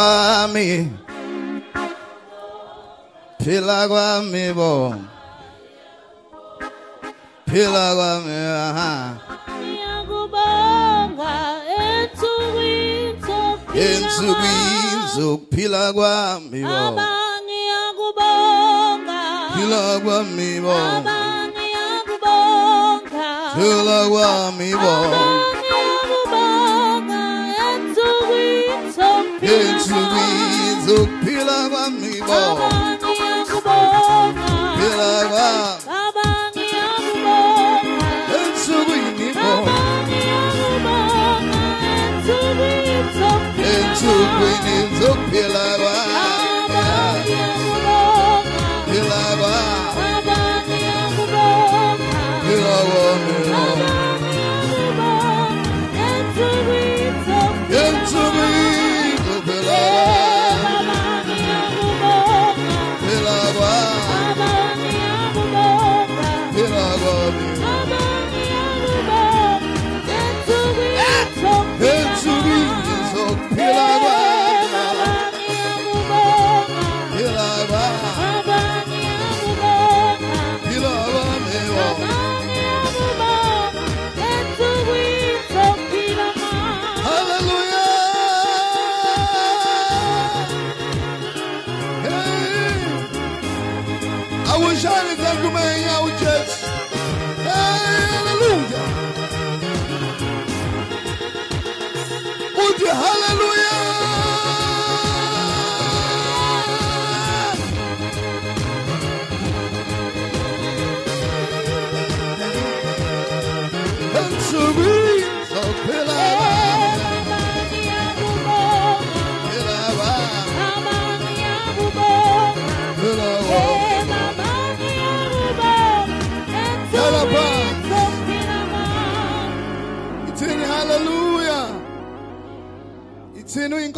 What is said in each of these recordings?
kwami. Phila kwami bo. Phila kwami aha. Ngiyakubonga ensukwini zokuphila ensukwini zokuphila kwami bo. Baba ngiyakubonga. Phila kwami bo. Baba ngiyakubonga. Phila kwami bo. Zokuphila ensukwini zokuphila kwami bo Baba ngiyakubonga phila kwami Baba ngiyakubonga ensukwini bo Baba ngiyakubonga ensukwini zokuphila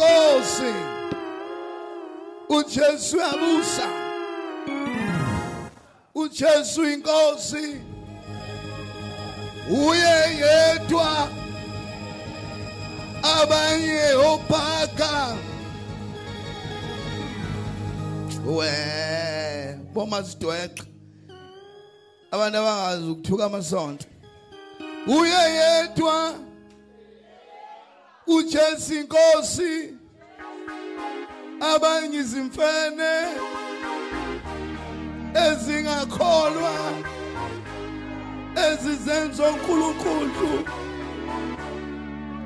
Inkosi. uJesu yabusa. uJesu inkosi. Uye yedwa. Abanye ophaka. We, bomasidweqe. Abantu abangazi ukuthuka amasonto. uye yedwa uJesu inkosi abanye izimfene ezingakholwa ezizenzo uNkulunkulu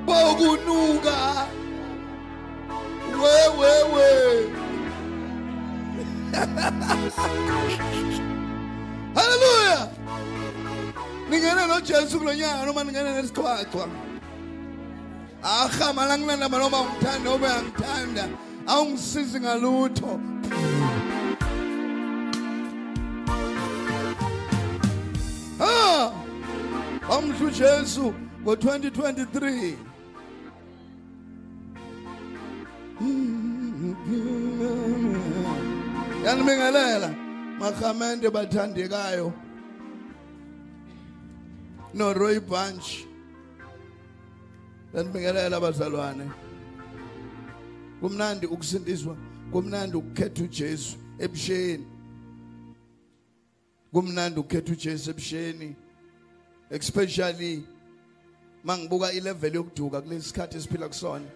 bokunuka. We we we. Hallelujah. Ningene nojesu kulo nyaka noma ningene nesixhwaxhwa ahama la ngilandaba noma ngithanda noma uyangithanda awungisizi ngalutho. Ah wamhla ujesu ngo-2023 yanibingelela makhamende bathandekayo. noRoy Bunch. Yanibingelela abazalwane. Kumnandi ukusindiswa kumnandi ukukhetha uJesu ebusheni Kumnandi ukukhetha uJesu ebusheni especially mangibuka ilevel yokuduka kulesikhathi esiphila kusona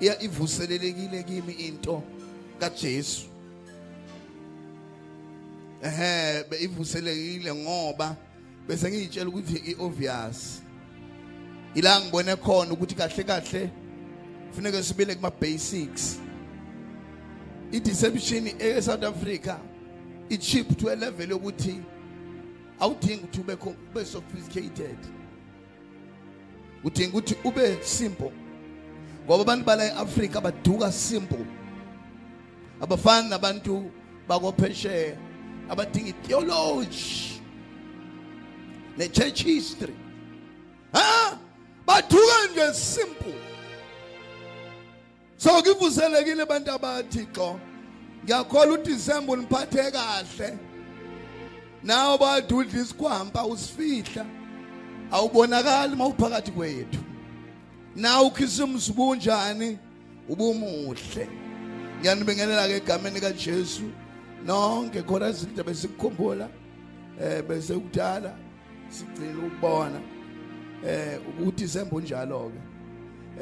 iya ivuselelekile kimi into kaJesu. Ehe ivuselekile ngoba bese ngiyitshela ukuthi iobvious. Ila ngibone khona ukuthi kahle kahle kufanele sibile kuma basics. I deception e South Africa i cheap to a level yokuthi awudingi ukuthi ube ube sophisticated. Udinga ukuthi ube simple. Ngoba abantu bala eAfrica baduka simple. Abafani nabantu bakophesheya abadinga theology ne church history. Ha? Bathuka nje simple. So kivuselekile abantu abathixo ngiyakholwa uDisemba uniphathe kahle. Nawe badudla isikhwampa usifihla. Awubonakali mawuphakathi kwethu. Nawe ukhisa umzibu unjani ubumuhle ngiyanibingelela ke egameni kaJesu? Nonke khona izinto besikukhumbula eh bese kudala sigcina ukubona. Eh ukuthi sembo njalo ke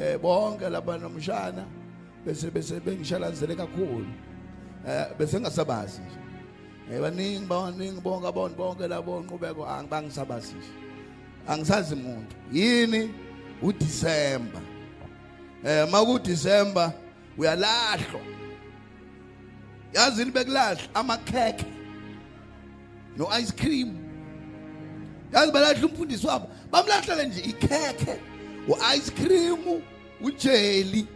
eh bonke laba nomshana bese bese bengishalanzele kakhulu. Eh bese ngasabazi nje. Eh baningi baningi bonke abantu bonke labo nqubeko angibangisabazi nje. Angisazi umuntu yini? uDisemba. Eh maku December uyalahlwa. Yazini bekulahla amakhekhe no ice cream. Yazi balahla umfundisi wabo. Bamlahlele nje ikhekhe u-ice cream ujeli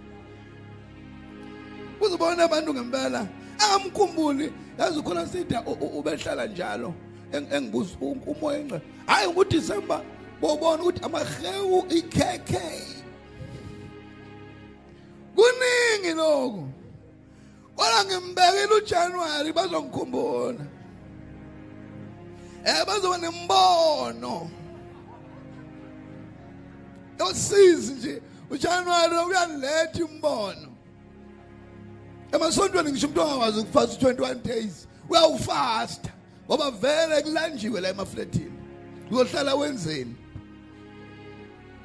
uzibona abantu ngempela angamkhumbuli yazi ukhona sida ubehlala njalo Eng- engibuza u- umoya engqe hayi ngudisemba bobona ukuthi amahewu ikhekhe. Kuningi lokho kodwa ngimbekile ujanuwari bazongikhumbula. Eh bazoba nembono. Yosizi nje ujanuwari uyaniletha imbono. Emasontweni ngisho umuntu ongakwazi ukufasta 21 days uyawufasta ngoba vele kulanjiwe la emafletini uzohlala wenzeni?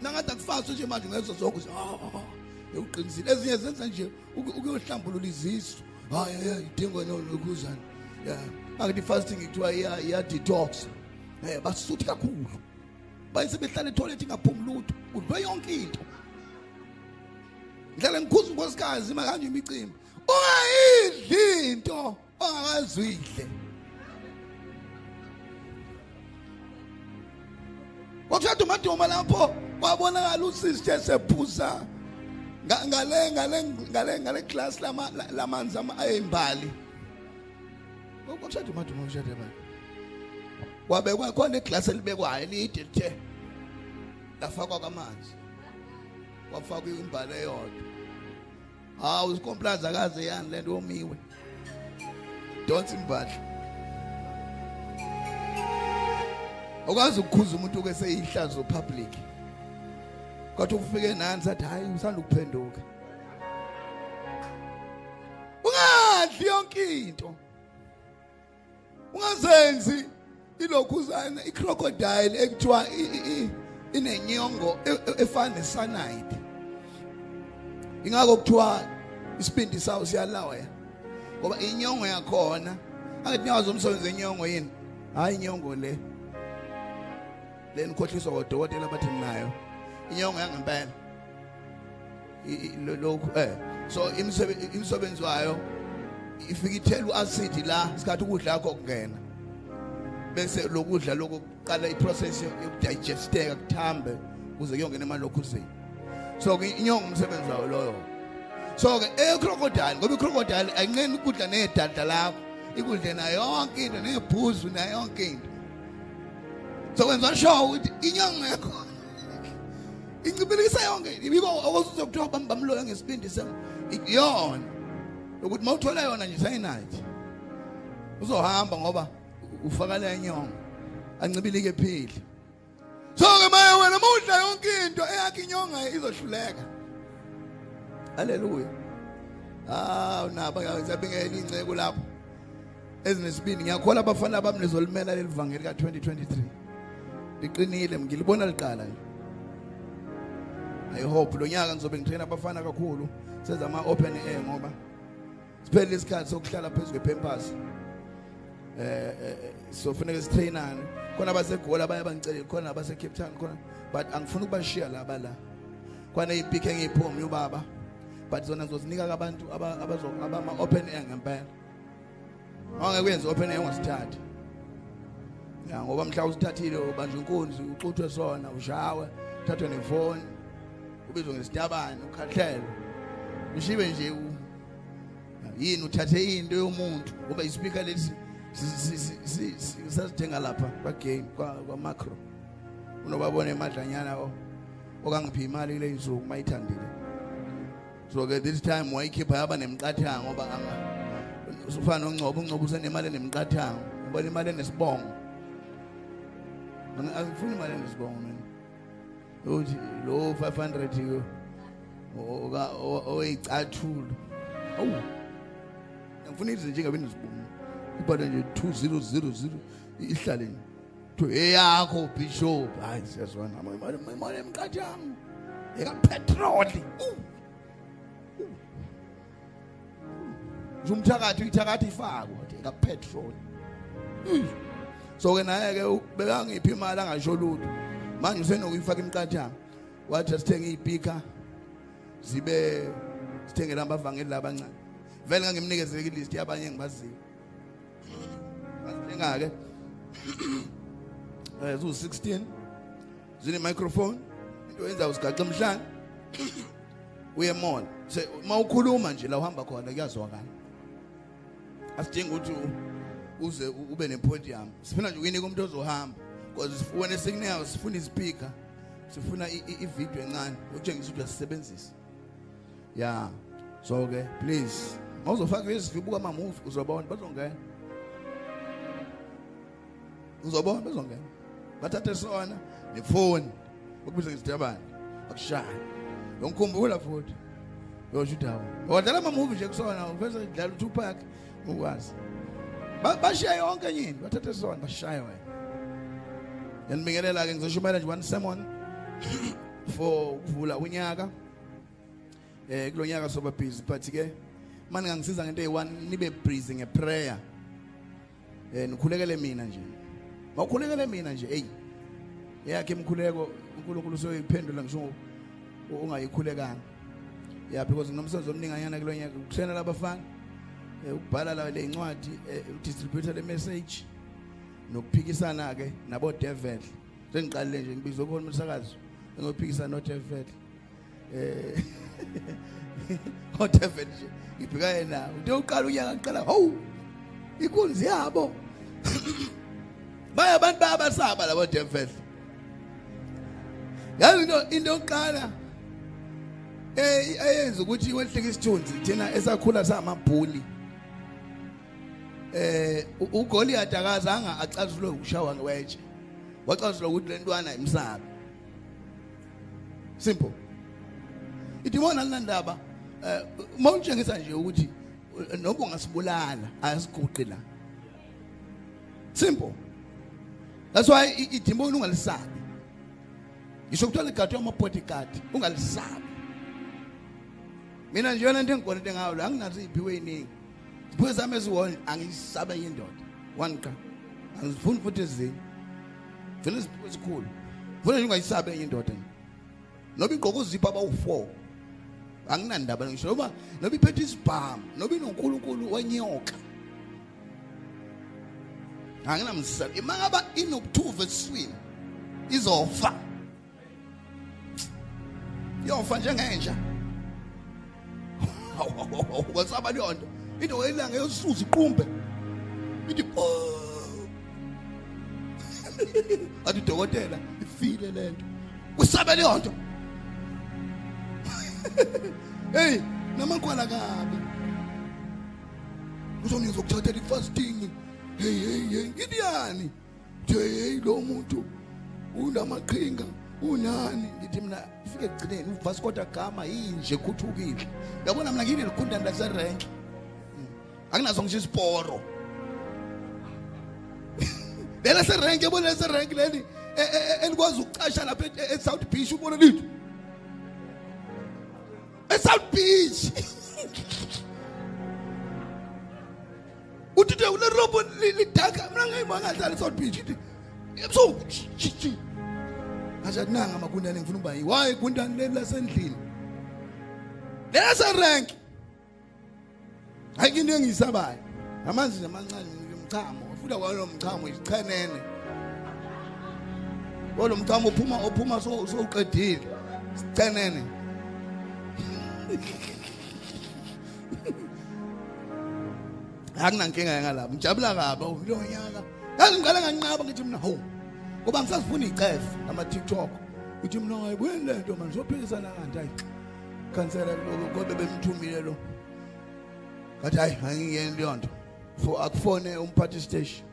Nangathi akufasta nje manje ngezo zonke uthi ah uqinisile ezinye zenza nje uku- ukuyohlambulula izisu. Hayi hayi idingo nokuzana yeah akuthi fasting kuthiwa iya iya detox eh basuthi kakhulu bayise behlala etoilet ingaphumi lutho. Udwe yonke into. Ngihlala ngikhuza unkosikazi makanje imicimbi. Ungayidli into ongakazwidle kwakushada umaduma lapho kwabonakala usiste sephuza Nga- ngale ngale ngale ngale class lama la- lamanzi ama ayimbali. Kwakushada umaduma ushade ba kwabekwa khona iglass elibekwayo elide lithe. Lafakwa kwamanzi kwafakwa imbali eyodwa. Hawu isikomplaza akaze yani lento yomiwe. Don't imbali ukwazi ukukhuza umuntu ke seyihlazo public kwathi ufike nani sathi hayi usanda ukuphenduka. Ungadli yonke into. Ungazenzi ilokhuzana icrocodile ekuthiwa i- i- i- inenyongo e- e- efana nesanide ingakho kuthiwa isibindi sawo siyalawa ngoba inyongo yakhona. Angithi niyazi umsebenzi wenyongo yini? Hayi inyongo le le nikhohliswa kodokotela bathi nayo inyongo yangempela. I- i- lo- lokhu eh so imsebe- imsebenzi wayo ifika ithela uacid la isikhathi ukudla yakho kungena. Bese lokudla lokuqala iprocess yokudigesteka kuthambe kuze kuyongena emalokhuzeni so ke inyongo umsebenzi wayo loyo. So ke ecrocodile ngoba icrocodile ayinqeni ukudla nedada lakho. Ikudle nayo yonke into nebhuzu nayo yonke into. So kwenza sure ukuthi inyongo yakho incibilikisa yonke ibiko okuzuze kuthiwa bam- bamloya ngesibindi sem iyona ukuthi mawuthola yona nje sayinathi. Uzohamba ngoba ufaka le nyongo ancibilike phili. So ke maye wena mawudla yonke into eyakhe inyonga izohluleka. Haleluya. Ah unaba ngiyabingela inceke lapho. Ezinesibindi ngiyakhola abafana bami nizolimela leli vangeli ka 2023 liqinile ngilibona liqala i hope lo nyaka ngizobe ngitrain abafana kakhulu senza ama open air ngoba siphele isikhathi sokuhlala phezulu kwepampers. Eh eh, so funeka sitrainane. Khona abasegola baya bangicela khona abase Cape Town khona but angifuni ukubashiya laba la kwana ipike ngiyiphomi ubaba but zona ngizozinika abantu aba- abazo abama open air ngempela. Ongekwenza open air ungasithathi ya ngoba mhla usithathile ubanjwe inkunzi uxuthwe sona ushawe uthathwe nefoni ubizwe ngesitabane ukhahlelwe ushibe nje u- yini uthathe into yomuntu? Ngoba ispeaker lesi sasithenga lapha kwagame kwamacro. Unobabona emadlanyana o okangiphi imali kule insuku mayithandile. So ke this time wayikhipha yaba nemqathango ngoba anga ufana nongcobo ungcobo usenemali enemqathango. Ubona imali enesibongo. Mina angifuni imali enesibongo mina uthi lo 500 yo oka oyicathulo awu ngifuna izinto njengabe nizibona ibhala nje 2000 ihlale nje. To eyakho bishop. Hayi siyazwana. Imali imali emqathango eka petrol Zumthakathi uyithakathi ifakwa eka petrol so ke naye ke bekangiphi imali angasho lutho? Manje usenokuyifaka imqathango wathi sithenge izipika zibe sithengela abavangeli labancane. Vele ngangimnikezele ilist yabanye engibaziyo. Ngazithenga ke eh zu 16 zine microphone into yenza usigaxa emhlanje uye mall. Se mawukhuluma nje la uhamba khona kuyazwakala. Asidingi ukuthi u- uze u- ube nepodium. Sifuna nje ukuyinika umuntu ozohamba because sifuna esikunika sifuna ispeaker sifuna i- i- ivideo encane ukutshengisa ukuthi uyasisebenzisa yeah so ke please mawuzofaka izinto ubuka ama movie uzobona bazongena. Uzobona bazongena bathathe sona nefoni ukubiza ngesijabane akushaya. Ngikhumbula futhi. Yosho ukuthi hawo wadlala ama movie nje kusona uveza dlala uTupac ukwazi. Ba- bashiya yonke yini bathathe sona bashaya wena. Yanibingelela ke ngizoshumayela nje one sermon for ukuvula unyaka. Eh kulonyaka soba busy but ke manje ngangisiza ngento eyi1 nibe busy ngeprayer. Eh nikhulekele mina nje. Mawukhulekele mina nje hey yakhe imkhuleko uNkulunkulu soyiphendula ngisho ungayikhulekanga. Yeah because nginomsebenzi omninganyana kulonyaka ukuhlena labafana eh, ukubhala la le incwadi udistributor le message nokuphikisana ke nabo devil sengiqalile nje ngibiza ukho umsakazo ngophikisana no devil eh o devil nje ngibheka yena uthi uqala unyaka qala hawu ikunzi yabo. Baya abantu bayabasaba labo devil yazi into into yokuqala ayenza ukuthi wehlike isithunzi thina esakhula samabhuli. Eh uGoliath akazanga acazulwe ukushawa ngewetshe. Wacazulwa ukuthi lentwana imsaba simple. Idimona linandaba eh mawutshengisa nje ukuthi eh, noma ungasibulala ayasiguqi la. Simple. That's why i- idimoni ungalisabi. Ngisho kuthiwa ligadi ama-bodyguard ungalisabi. Mina nje yona into engigona into engayo la anginazo iy'phiwo ey'ningi ziphiwe zami eziwona angiyisabe enye indoda one qa angizifuni futhi ezinye vele iziphiwo ezikhulu. Funa nje ungayisabi enye indoda nje. Noba igqoke uzipho abawu-four anginandaba ngisho noba noba iphethe isibhamu noba inonkulunkulu wenyoka anginamsabi imangaba inobuthuva esiswini izofa. Yofa njengenja. Kwasaba leyo nto into wayilanga yosuza iqumbe ithi "Oh." athi dokotela ifile lento usabe leyo nto hey namakhwala kabi. Uzoni ngizokuthathela ifasting. Hey hey hey ngidiyani? Nje hey lo muntu. Unamaqhinga unani? Ngithi mina fike egcineni uVasco da Gama yinje khuthukile. Yabona mina ngine likhundani laserank anginazo ngisho isiporo lela serank yabona lesa rank leli e- e- e- elikwazi ukucasha lapha e- e South Beach ubona lithi e South Beach. uthi ule robo lidaka mina ngayibanga dlala South Beach ithi so chichi aja nanga makundane ngifuna ukuba why kundani leli lasendlini lesa rank hayi into engiyisabayo. Amanzi namancane ngimchamo futhi kwalo mchamo isichenene kwalo mchamo uphuma uphuma so so uqedile. Sichenene akunankinga ngalapha ngijabula kabi lo nyaka yazi ngiqala nganqaba ngithi mina hawu ngoba ngisazifuna icefe ama TikTok uthi mina hayi kuyini lento manje sophikisana kanti hayi. Cancela lokho kodwa bemthumile lo. Ngathi hayi angiyeni leyo nto for akufone umphathi station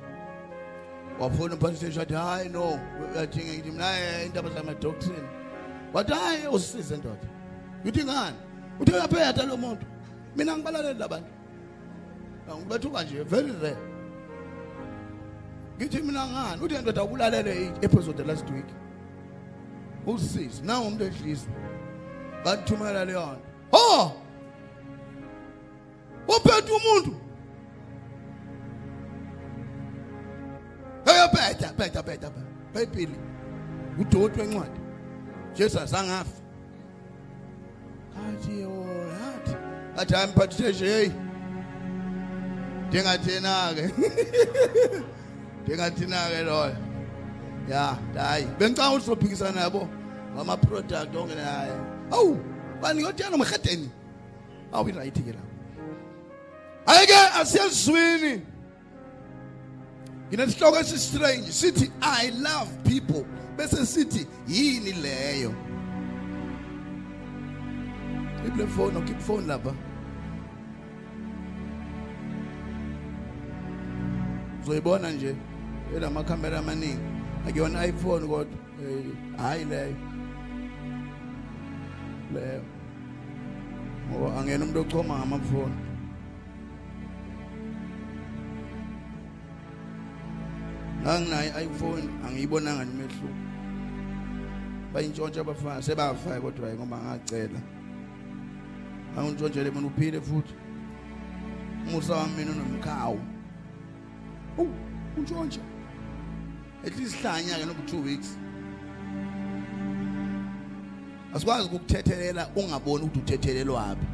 wafona umphathi station athi hayi no. Uyadinga ngithi mina indaba zama doctrine wathi hayi usisize ndoda. Uthi ngani? Uthi uyaphetha lo muntu. Mina ngibalaleli labantu ngibethuka nje very rare ngithi mina ngani uthi ndoda ukulalele i-episode last week usisi nawo umuntu ehlisi bathumela leyo nto oh uphethe umuntu hey phetha phetha phetha bayibhili udoti wencwadi Jesu asangafa athi oh yathi athi amphathise nje hey ndingathina ke ndingathina ke loyo. Ya hayi. Bengicanga uzophikisana nabo ngama product onke naye. Awu bani yothana mhadeni awu right ke la ayike asiyezwini. Nginesihloko esistrange sithi i love people bese sithi yini leyo? Ible phone keep phone lapha. Uzoyibona nje elamakhamera amaningi. Akuyona iPhone kodwa eh, hayi leyo leyo ngoba angena umuntu ochoma ngamafoni nganginayo iPhone angiyibonanga nimehluko bayintshontsha abafana sebafa kodwa hayi ngoba ngacela angitshontshele mina uphile futhi. Umusa wami mina unomkhawu. Oh, untshontsha. At least hlanya ke noku 2 weeks. Asikwazi ukukuthethelela ungaboni ukuthi uthethelelwa wapi.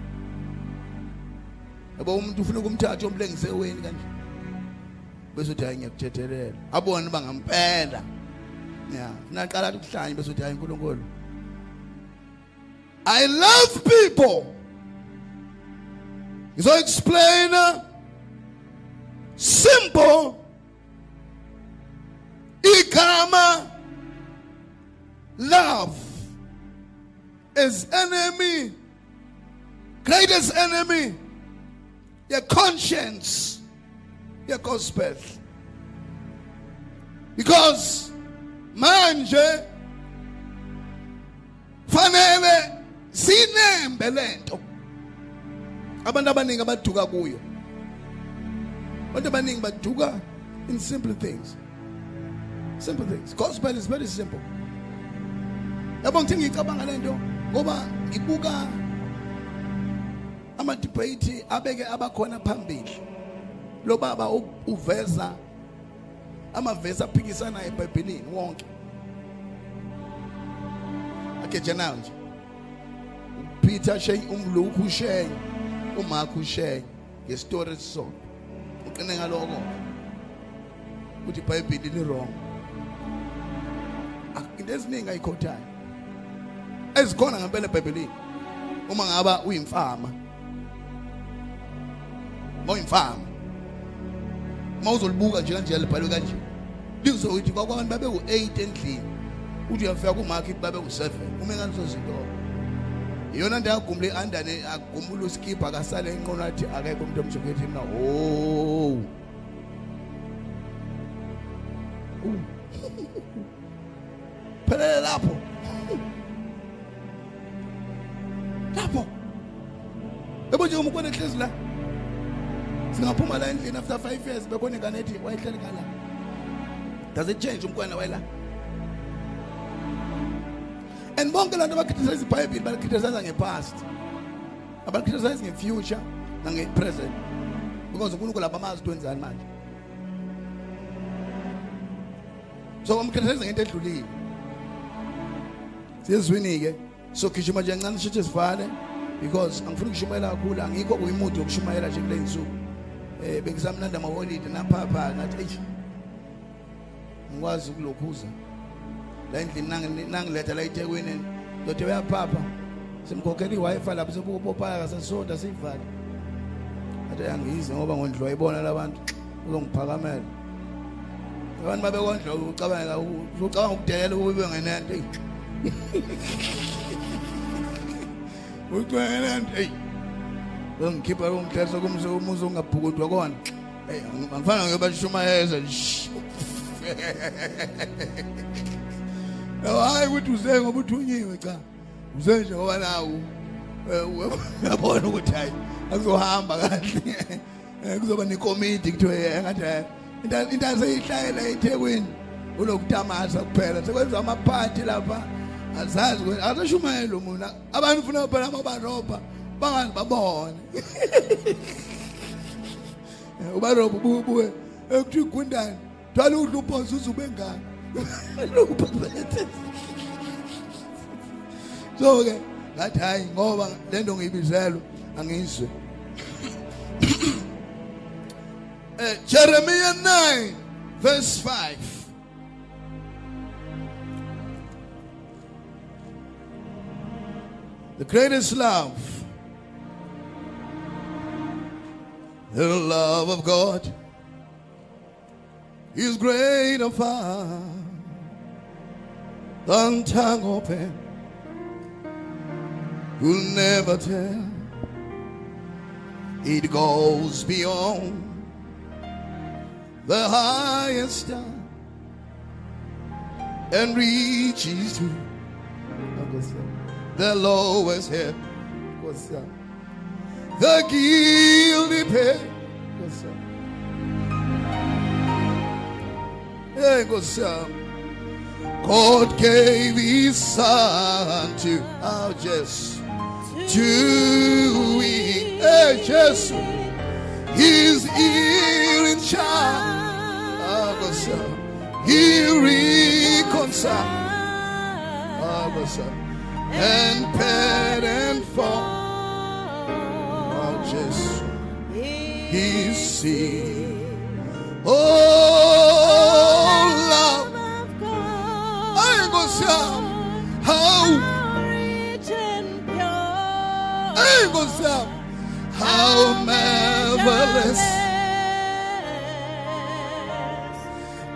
Yabo umuntu ufuna ukumthatha umlengise weni kanje. Bese uthi hayi ngiyakuthethelela. Abone bangampela. Yeah, naqala ukuhlanya bese uthi hayi uNkulunkulu. I love people. Ngizo explain uh, simple. Igama love is enemy. Greatest enemy. Your conscience. Your gospel. Because manje fanele sinembe lento. Abantu abaningi abaduka kuyo abantu abaningi baduka in simple things. Simple things. Gospel is very simple. Yabo ngithi ngicabanga lento ngoba ngibuka ama debate abeke abakhona phambili. Lo baba u- uveza amavesi aphikisana eBhayibhelini wonke. Akeje nayo nje. Peter Shay umluku ushenye uMark ushenye ngestory esisodwa uqine ngaloko. Ukuthi iBhayibheli li wrong. Into eziningi ayikhotayo ezikhona ngempela eBhayibhelini. Uma ngaba uyimfama. Mawuyimfama mawuzolibuka nje kanje libhalwe kanje lizoyithi kwakwabantu babe u8 endlini. Uthi uyafika kumarket babe u7 uma ngalezo zinto. Iyona nto yagumule andane agumula uskipha akasale enqono athi akekho umuntu omjokhethi mina oh phelele lapho. Lapho. Yebo nje uma ukona ehlezi la. Singaphuma la endlini after 5 years bekhona ingane ethi wayehleli does it change umkwana wayela and bonke lanto abakriticize iBhayibheli balikriticize ngepast abalikriticize ngefuture nangepresent because uNkulunkulu abamazi ukuthi wenzani manje. So umkriticize ngento edlulile. Siyezwini ke so gijima nje kancane shithi sivale because angifuni ukushumayela kakhulu angikho kuyimuthi yokushumayela nje kule insuku eh bengisamnanda amaholide naphapha ngathi eish ngikwazi ukulokhuza la endlini nangi nangiletha la eThekwini ndothi uyaphapha simkhokhela iWi-Fi lapho sebukupopaya kasesoda sivale. Athi angiyize ngoba ngondlo ayibona labantu uzongiphakamela. Abantu babekondlo ucabanga ucabanga ukudelela ukube ngenento ucwele hey ngikhipha umhlahla kumse umuzi ungabhukudwa kona. Hey angifana ngiyobashumayeza hayi ukuthi uze ngoba uthunyiwe cha. Uze nje ngoba nawo Eh, uyabona ukuthi hayi akuzohamba kahle. Eh, kuzoba nekomiti kuthiwe eh, ngathi eh, into into aseyihlayela eThekwini. Ulokutamasa kuphela. Sekwenziwa amaphathi lapha. Azazi ukuthi azashumayela umuntu abantu ufuna phela amabarobha bangazi babone. Eh, ubarobha ubuye ekuthi igundane. Thwala udla uphosa uzube ngani? So ke ngathi hayi ngoba lento ngiyibizelwe angizwe Eh, Jeremiah 9 verse 5 The greatest love. The love of God is greater far than tongue open will never tell it goes beyond the highest star and reaches to the lowest hell. The guilty pay. Hey, yami. God gave his son to our just to we hey, Jesus his healing child Ah, Nkosi yami. he reconciled Ah, Nkosi yami. and paid and for our just his sin oh hey, Nkosi yami. how hey, Nkosi yami. how marvelous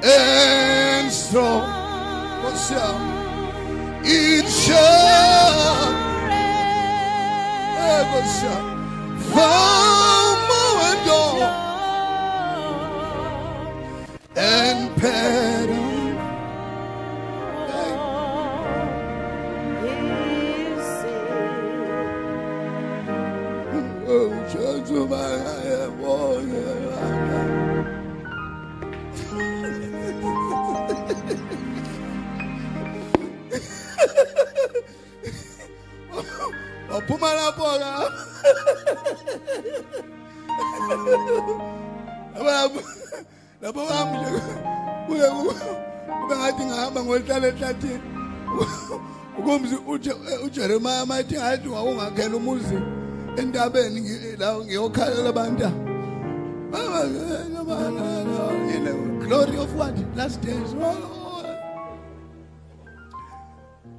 and strong Nkosi yami. it shall ever shall from and door and pardon waphuma lapho ka lapho lapho wami nje kuye kube ngathi ngihamba ngolihlala ehlathini ukumzi uJeremiah mathi ngathi wawungakhela umuzi entabeni ngi- la ngiyokhalela abantu in the glory of what? Last days. Oh.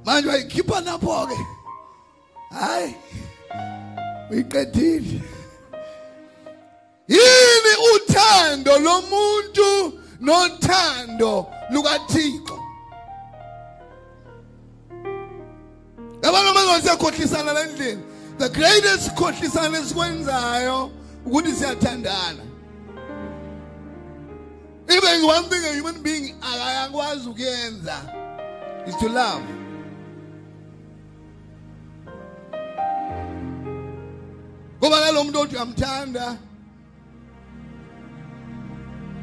manje wayikhipha napho ke hayi uyiqedile yini uthando lomuntu nothando lukaThixo. Yabona manje siyakhohlisana la endlini the greatest khohlisana esikwenzayo ukuthi siyathandana. Even one thing a human being akakwazi ukuyenza is to love. Ngoba nalo muntu othi uyamthanda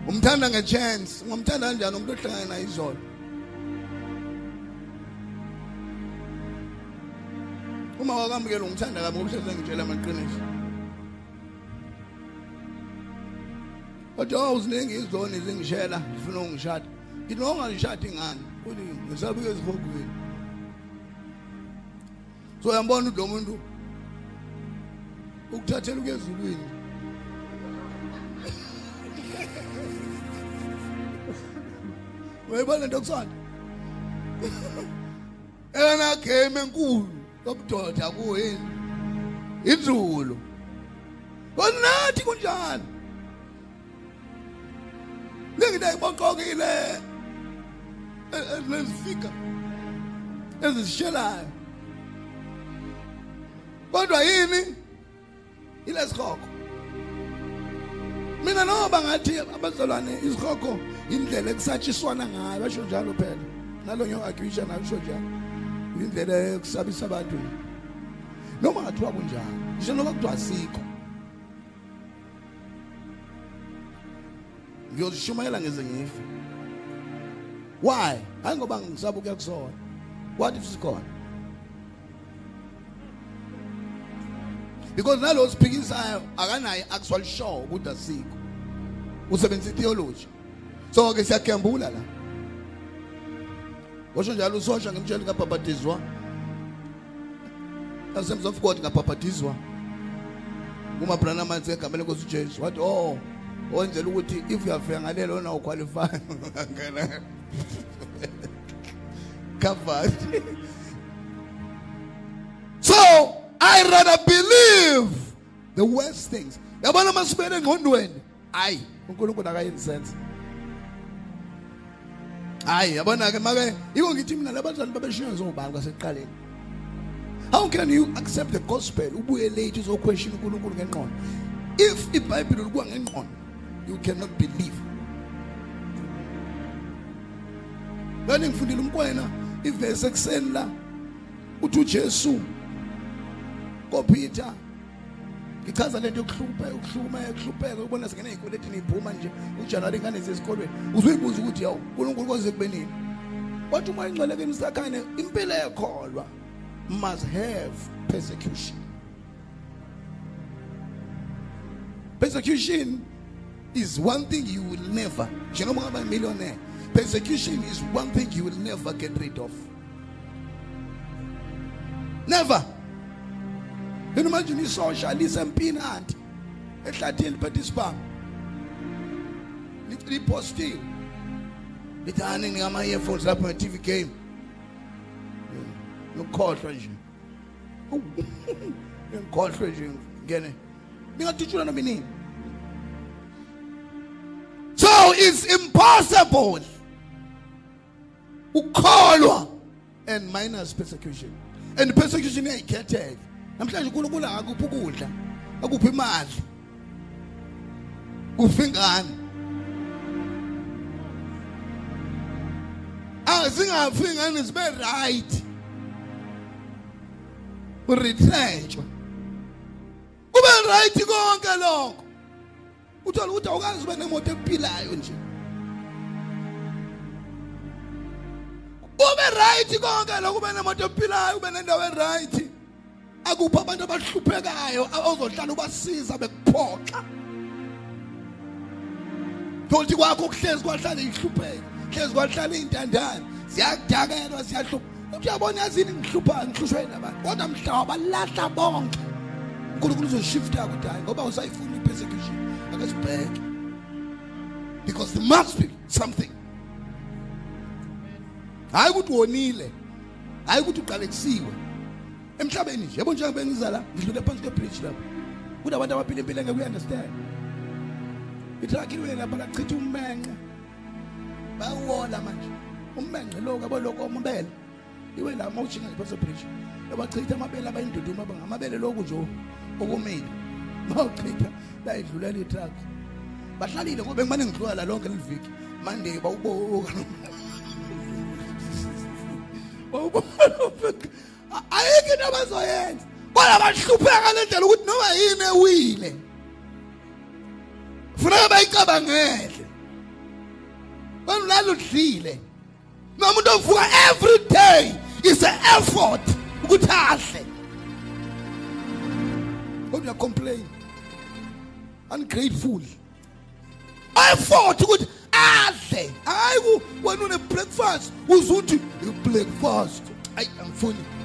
umthanda ngechance ngomthanda kanjani umuntu ohlangana naye izolo? Uma wakamukela ungithanda kabi ngoba uhleze ngitshela amaqiniso. Kodwa awuziningi izoni zingishela zifuna ungishada ngithi noma ungangishadi ngani uthi ngisabike ezihogweni. So uyambona ukuthi lo muntu ukuthathela ukuya ezulwini uyayibona into kusanda ena game enkulu yobudoda kuyini inzulu konathi kunjani? Lengida iboqokile lezifika ezishelayo kodwa yini? Ilesikhokho mina noba ngathi abazalwane isikhokho indlela ekusatshiswana ngayo basho njalo phela. Nalo ngiyo-agrisha nakusho njalo. Indlela ekusabisa abantu. Noma ngathiwa kunjani ngisho noma kuthiwa asikho. Ngiyozishumayela ngeze ngife. Why? Hayi ngoba ngisaba ukuya kusona. What if sikhona? Because nalo siphikisayo akanayo actual show ukuthi asikho. Usebenzisa theology so ke siyakembula la. Washo njalo usosha ngemtshela ngabhabhatizwa Assemblies of God ngabhabhatizwa uma brana manje egameni lenkosi uJesu wathi oh wenzela ukuthi if uyafika ngalelo wena uqualify. Ngana covered. So i rather believe the worst things. Yabona masibele engqondweni? Hayi uNkulunkulu akayenzi sense. Hayi yabona ke make yiko ngithi mina labazali babeshiya zobani kwasekuqaleni? How can you accept the gospel ubuye late uzoquestion uNkulunkulu ngenqondo if iBhayibheli likuwa ngenqondo you cannot believe. Ngani ngifundile umkwena ivesi ekseni la uthi uJesu koPeter ngichaza lento yokuhlupha ukuhluma ukuhlupheka ubona singena ezikweletini iphuma nje uJanuary ngane zesikolweni uzuyibuza ukuthi yawu uNkulunkulu konze kube nini? Wathi uma ingcweleke emsakhane impilo ekholwa must have persecution. Persecution is one thing you will never njengoba ngaba millionaire persecution is one thing you will never get rid of. Never Can you imagine isosha lisempini anti ehlathini liphethe isibhamu lipostiwe lithi hani ngama earphones lapho nge TV game. Ngikhohlwa nje. Ngikhohlwe nje ngene. Ningadutshula noma inini? So it's impossible. Ukholwa and minus persecution. And persecution iyayikhetheka namhlanje uNkulunkulu akuphi ukudla akuphi imali kuphi ingane. Azingafi ingane zibe right. Uretrenchwa kube right konke lokho. Uthola ukuthi awukazi ube nemoto ephilayo nje. Ube right konke lokho ube nemoto ephilayo ube nendawo eright. Akuphi abantu abahluphekayo ozohlala ubasiza bekuphoxa. Thothi kwakho kuhlezi kwahlala ihlupheka hlezi kwahlala intandane ziyakudakelwa siyahlupha uthi uyabona yazini ngihluphana ngihlushwe nabantu kodwa mhla balahla bonke. uNkulunkulu uzoshifta ukuthi hayi ngoba usayifuna ipersecution akasibheke because there must be something. Hayi ukuthi wonile hayi ukuthi uqalekisiwe emhlabeni nje yabo njengoba ngizala ngidlule phansi kwebridge lapho. Kunabantu abaphila impilo engeke uyanderstand itruck iwe lapha lachitha ummenxe bayawola manje. Ummenxe lo yabo lokho amabele iwe la mawujinga ngephansi kwebridge yabachitha amabele abayinduduma bangamabele lokhu nje okumile. Mawuchitha bayidlulela itruck bahlalile ngoba ngimane ngidlula la lonke leviki mande bawuboka. Bawuboka. Ayikho into abazoyenza. Kodwa bahlupheka lendlela ukuthi noma yini ewile. Funeka bayicabangele. Banulalo udlile. Noma umuntu ovuka every day is an effort ukuthi ahle kodwa complain ungrateful. Effort ukuthi adle. Hayi wena une breakfast uzuthi you breakfast. Ayi angifuni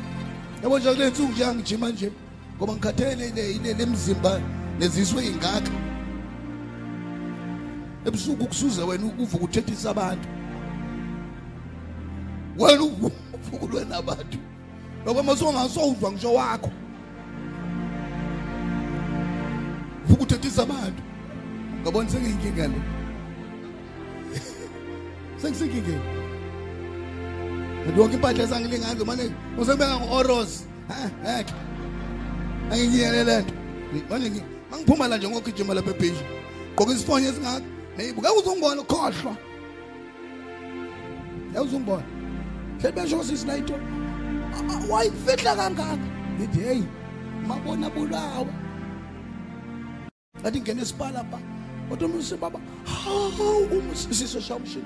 yabo nje kule nsuku nje angijima nje ngoba ngikhathele lemzimba neziswe ingaka ebusuku kusuze wena uvuka uthethisa abantu. Wena uvukulwe nabantu. Ngoba masongasowuzwa ngisho wakho. Vuka uthethisa abantu. Ngabona sengiyinkinga le. Sengisenkingeni Yonke impahla esangilingani manje usebeka ngoros. Ha? Angiyele le nto. Manje mangiphuma la nje ngokugijima lapha ebheji. Gqoka isifonyo esingaka. Neyibu ngeke uzongibona ukhohlwa. Ngeke uzongibona. Sebesho sisi la into. Wayifihla kangaka. Ngithi hey mabona bulawa. Ngathi ngene isipala pha. Kodwa umsisi baba, hawu umsisi seshamshini.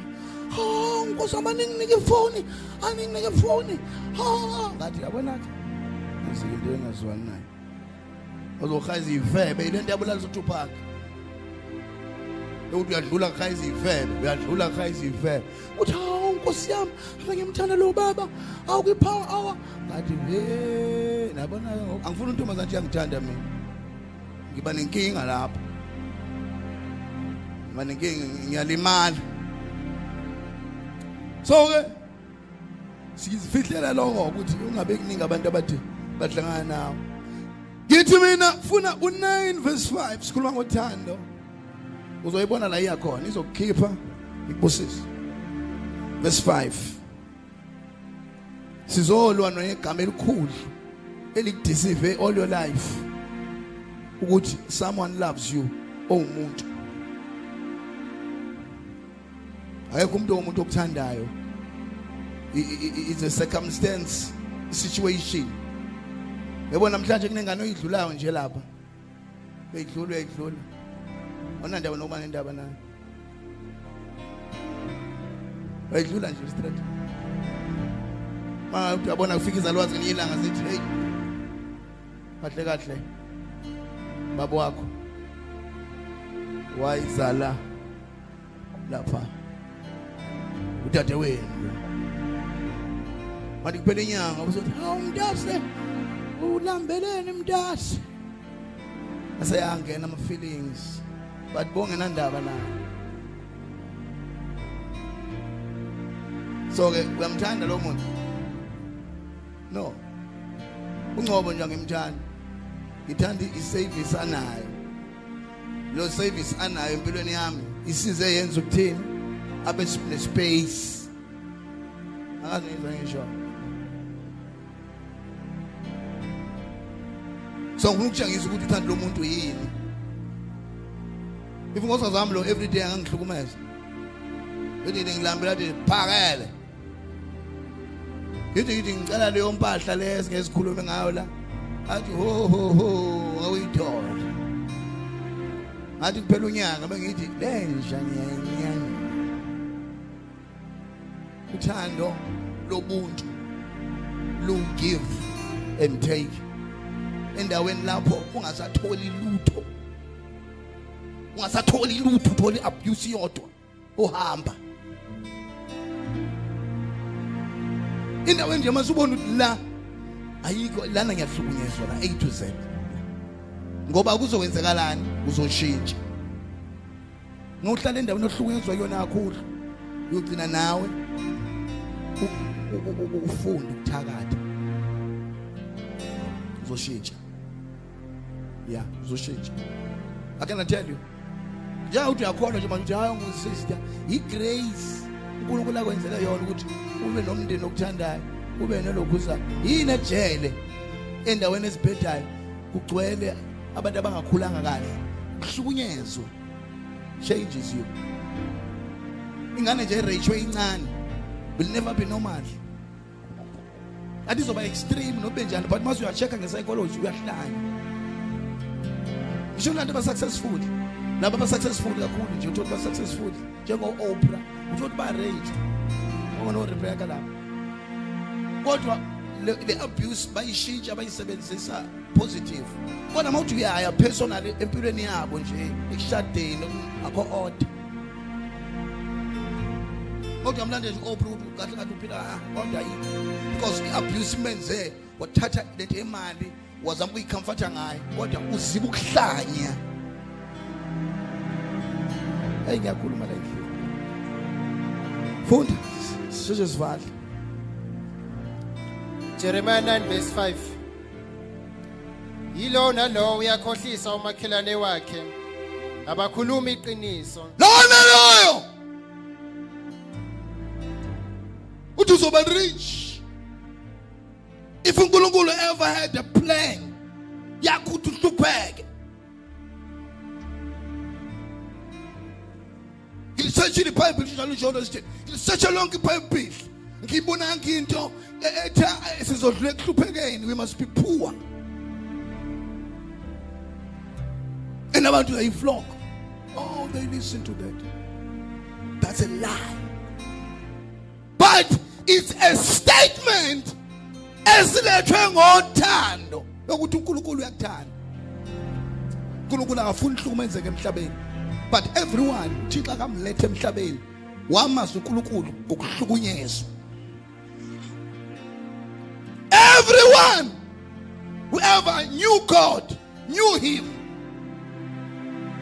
Hawu nkosi abaninginike ifoni aninginike ifoni. Ha ngathi yabona ke? Ngisike into engazwani nayo. Ozochaza ivebe ile nto yabulalisa uTupac ukuthi uyadlula chaza ivebe uyadlula chaza ivebe uthi hawu nkosi yami ave ngimthanda lo baba awukiphawa awa ngathi he nabona ke ngoku. Angifuni untombazana nje yangithanda mina. Ngiba nenkinga lapho. Ngiba nenkinga ngiyalimala. So ke sizifihlela lokho ukuthi ungabe kuningi abantu abathi bahlangana nawo ngithi mina funa u9 verse 5 sikhuluma ngothando. Uzoyibona la iyakhona izokukhipha ikubusise. Verse 5 sizolwa negama elikhulu elikudeceive all your life ukuthi someone loves you owumuntu. Ayekho umuntu omuntu okuthandayo. I- i- i- it's a circumstance situation. Yebo namhlanje kunengane oyidlulayo nje lapha. Beyidlula uyayidlula onandaba nokuba nendaba nayo. Bayidlula nje straight. Ma uthi uyabona kufika izalwazi ngelinye ilanga zithi hey kahle kahle babo wakho. Wayizala lapha. Udade wenu manje kuphela inyanga uzothi hawu mntase ulambeleni mntase aseyangena ama feelings but bongena ndaba nayo so ke uyamthanda lo muntu? No. Ungcobo nje ngimthanda ngithanda iservice anayo. Lo service anayo empilweni yami isize yenza ukuthini? Abe nespace akazi ngizwa ngisho so ngifuna ukutshengisa ukuthi uthando lomuntu if ngosa zami lo every day angangihlukumeza ngithi ngilambela nje phakele ngithi ngithi ngicela leyo mpahla leyo singesikhulume ngayo la athi ho ho ho awuyithola ngathi kuphela unyaka bengithi lenja ngiyayinyanya uthando lobuntu lu give and take. Endaweni lapho ungasatholi lutho ungasatholi lutho utholi abuse yodwa uhamba. Indawo nje mase ubona ukuthi la ayikho lana ngiyahlukunyezwa la A to Z. Ngoba kuzokwenzekalani uzoshintsha ngohlala endaweni ohlukunyezwa yona kakhulu uyogcina nawe u- u- u- ufunda ukuthakatha uzoshintsha. Yeah uzoshintsha. I can tell you. Njengoba uthi uyakholwa nje manje hayi ngusisister igrace uNkulunkulu akwenzele yona ukuthi ube nomndeni okuthandayo ube nelokhuza yini ejele endaweni ezibhedayo kugcwele abantu abangakhulanga kahle. Kuhlukunyezwe. Changes you. Ingane nje ratio incane will never be normal. Athi izoba extreme nobe njani but you mase uyachecka nge-psychology uyahlanya ngisho lanto ba-successful laba ba-successful kakhulu nje uthola ba-successful njengo-opra uthola ba-raged ongono-rebeka lapha kodwa le abuse bayishintsha bayisebenzisa positive. Kodwa mawuthi uyaya personal empilweni yabo nje ekushadeni akho order kodwa mlande nje opra ukuthi kahle kahle uphila ah, order yini because i-abuse imenze wathatha lethe imali wazama ukuyicomforta ngayo kodwa uziba ukuhlanya hey ngiyakhuluma la endlini. Funda sisheshe sivale Jeremiah 9 verse 5 Yilo nalo uyakhohlisa umakhelane wakhe abakhuluma iqiniso. Lona loyo uthi uzoba rich. If uNkulunkulu ever had a plan yakho ukuthi uhlupheke ngilisearchile iBhayibheli njalo njalo sithi ngilisearcha lonke iBhayibheli ngiyibona into ethi sizodlula ekuhluphekeni we must be poor. And abantu they flock? Oh they listen to that. That's a lie. But it's a statement esilethwe ngothando ukuthi uNkulunkulu uyakuthanda. uNkulunkulu akafuni ihlukumezeke emhlabeni but everyone uThixo akamlethe emhlabeni wamazi uNkulunkulu ukuhlukunyezwa everyone whoever knew God knew him.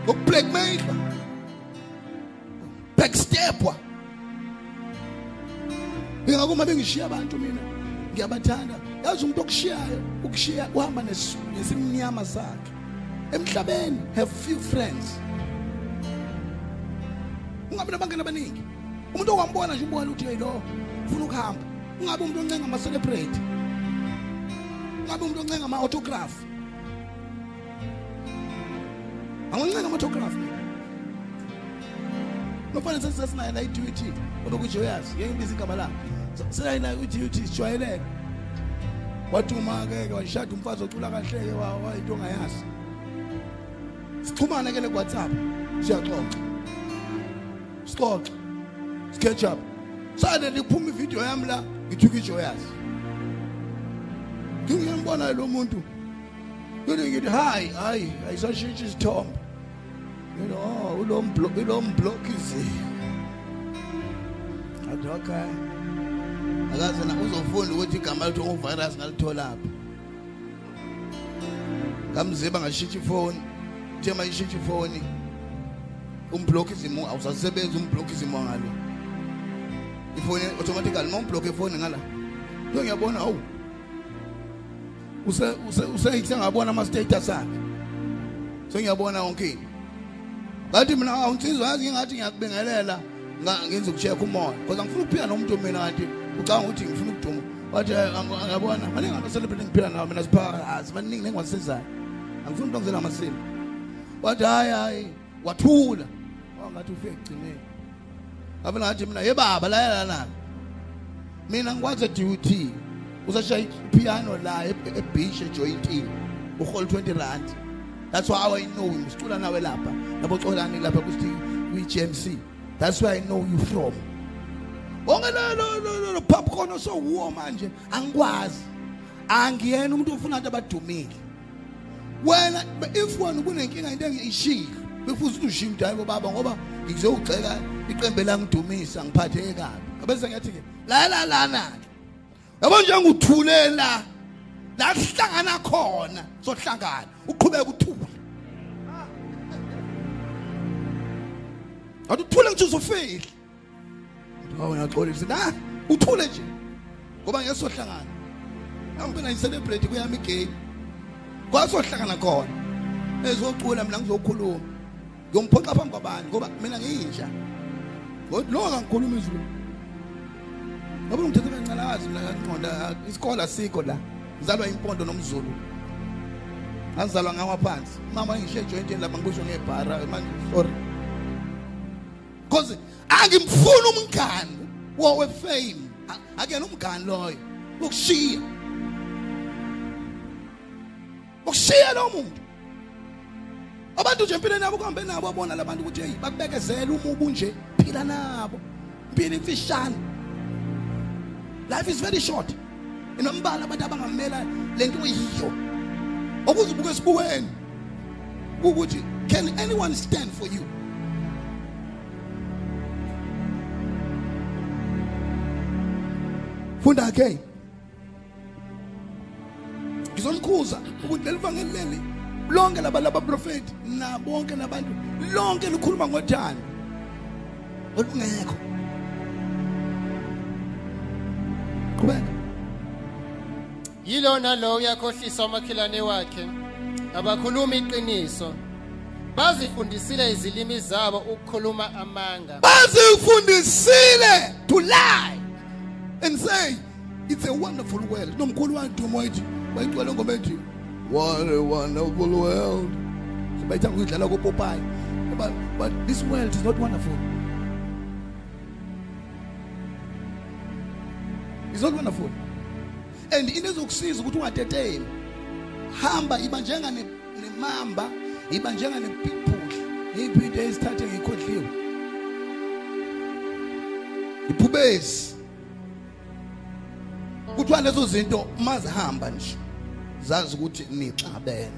Ukublackmailwa backstepwa. Ngingakuma bengishiya abantu mina. Ngiyabathanda. Yazi umuntu okushiyayo ukushiya uhamba nesimnyama sakhe. Emhlabeni have few friends. Ungabe nabangani abaningi. Umuntu okwambona nje ubona ukuthi hey lo ufuna ukuhamba. Ungabe umuntu oncenga ama celebrate ungabe umuntu oncenga ama autograph angoncenga ama autograph mina. Nofana sesinayo la i-duty onokuthi uyazi ngibiza igama la sinayo la i-duty sijwayeleke wathuma-ke washada umfazi ocula kahle-ke wayinto ongayazi. Sichumane ke le WhatsApp. Siyaxoxa. Sixoxe. Sketch up sade liphuma ivideo yami la ngithuka ijoyous ngiyambona lo muntu. Yini ngithi hayi hayi ayisashintshi isithombe. You know ulo mblo ulo mblokizi athi okay akaze na uzofunda ukuthi igama lithi uvirus ngalithola apha. Ngamziba ngashitsha ifoni uthe mayishitsha ifoni. Umblockism awusasebenzi umblockism wangalo ifoni automatically nomblock ifoni ngala yo ngiyabona hawu use use use ngabona ama status akhe. So ngiyabona wonke into. Ngathi mina awunsizwa yazi ngathi ngiyakubingelela nga- ngenza ukucheck umoya because angifuni ukuphila nomuntu mina kanti ucanga ukuthi ngifuna ukuduma. Wathi "Eh, ang- ngiyabona. Maningi abantu celebrate ngiphila nawo mina siphakazi maningi nengwasizayo. Angifuni ukuthi ngizela amasimo wathi hayi hayi wathula. Wangathi ufike ekugcineni. Ngabe ngathi mina ye baba layela lana mina ngikwazi duty usashaya ipiano la e- ebeach ejointini uhol 20 rand. That's why I know him sicula nawe lapha nabo xolani lapha kuthi kwi-GMC that's where I know you from onke lo lo lo- popcorn so war manje. Angikwazi. Angiyena umuntu ofuna abantu abadumile. Wena if wena kunenkinga into engiyishilo befuza ukuthi ushiye ukuthi hayibo baba ngoba ngizogxeka iqembe langidumisa ngiphatheke kabi. Bese ngiyathi ke la la lana yabo njengothule la la sihlangana khona sohlangana. Uqhubeka uthule. Athi uthule ngithi uzofihla hawu ngiyaxolisa na uthule nje. Ngoba ngeke sohlangana angibena ngicelebrate kuyami igame kwasohlangana khona. Ezocula mina ngizokhuluma. Ngiyomphoxa phambi kwabantu ngoba mina ngiyinja. Ngoba lo kangikhuluma izulu. Ngoba ngithethe kancane mina ngaqonda isikole asikho la. Ngizalwa impondo nomzulu. Ngazalwa ngawa phansi. Mama ngishiye jointini lapha ngikusho ngebhara manje sorry. Because angimfuni umngani wowe fame. A- akuyena umngani loyo. Ukushiya ukushiya lo muntu. Abantu nje empilweni yabo kuhambe nabo abona labantu ukuthi hey bakubekezela umubu nje phila nabo. Impilo imfishane. Life is very short. Inombala abantu abangamela lento yiyo okuze ubuke esibukweni ukuthi can anyone stand for you? Funda ke ngizomkhuza ukuthi leli vangeli leli lonke laba laba prophet nabonke labantu lonke likhuluma ngothando. Olungekho. Qhubeka. Yilo nalo uyakhohlisa umakhelwane wakhe abakhuluma iqiniso. Bazifundisile izilimi zabo ukukhuluma amanga. Bazifundisile to lie. And say it's a wonderful world. Nomkhulu wandumo ethi bayicwele ngoma ethi what a wonderful world. Sibayithanda ukuyidlala kopopayi. But, but this world is not wonderful. It's not wonderful. And into ezokusiza ukuthi ungateteli hamba iba njenga ne- nemamba iba njengane people. Yiphi into esithathe ngikhodliwe iphubesi kuthiwa lezo zinto mazihamba nje. Zazi ukuthi nixabene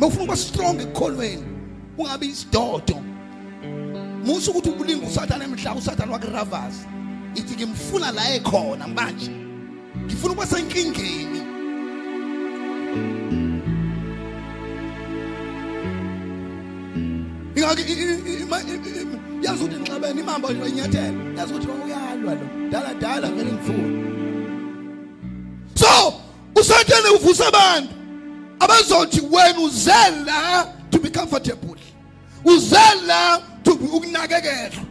Mawufuna ukuba strong ekukholweni ungabi isidodo. Musu ukuthi ubulinga usathana emhlaba usathana wakuravasa ithi ngimfuna la ekhona manje. Ngifuna ukuba senkingeni. Ingaki i- i- i- ima- i- i- yazi ukuthi ngixabene imamba inyathela yazi ukuthi uyalwa lo. Dala dala vele ngifuna. So usathane uvusa abantu. Abazothi wena uzela to be comfortable. Uzela to be ukunakekelwa.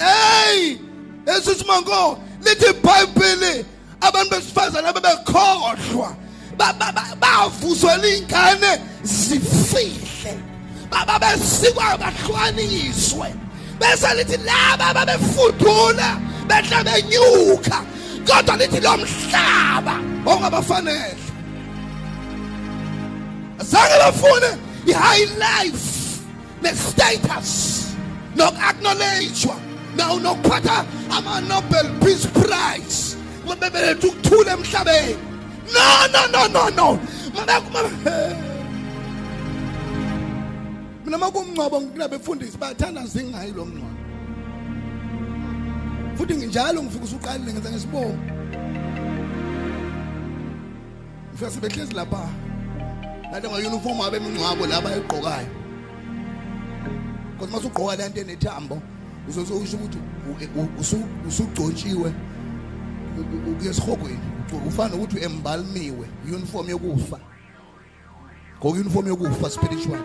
Hey esisimango lithi iBhayibheli abantu besifazana ababekhohlwa ba- ba- ba- bavuswa ingane zifihle. Baba besikwa bahlukaniswe bese lithi laba babefudula behla benyuka kodwa lithi lo mhlaba ongabafanele. Azange bafune i-high life ne-status noku-acknowledgewa naw nokuphatha ama-nobel peace prize. Bebeletha ukuthula emhlabeni. No no no no no Mabe- mina makumngcwabo nginabefundisi bayathanda zingayi lo mngcwabo. Futhi njalo ngifika usuqalile ngenza ngesibongo. Ngifika sebehlezi lapha lale ngayuniform abe emingcwabo laba eqokayo kodwa masugqoka le nto enethambo uzoze usho ukuthi u- u- usu- usugcotshiwe u- u- ukuya esihogweni ufana ukuthi embalmiwe uniform yokufa. Ngoku uniform yokufa spiritual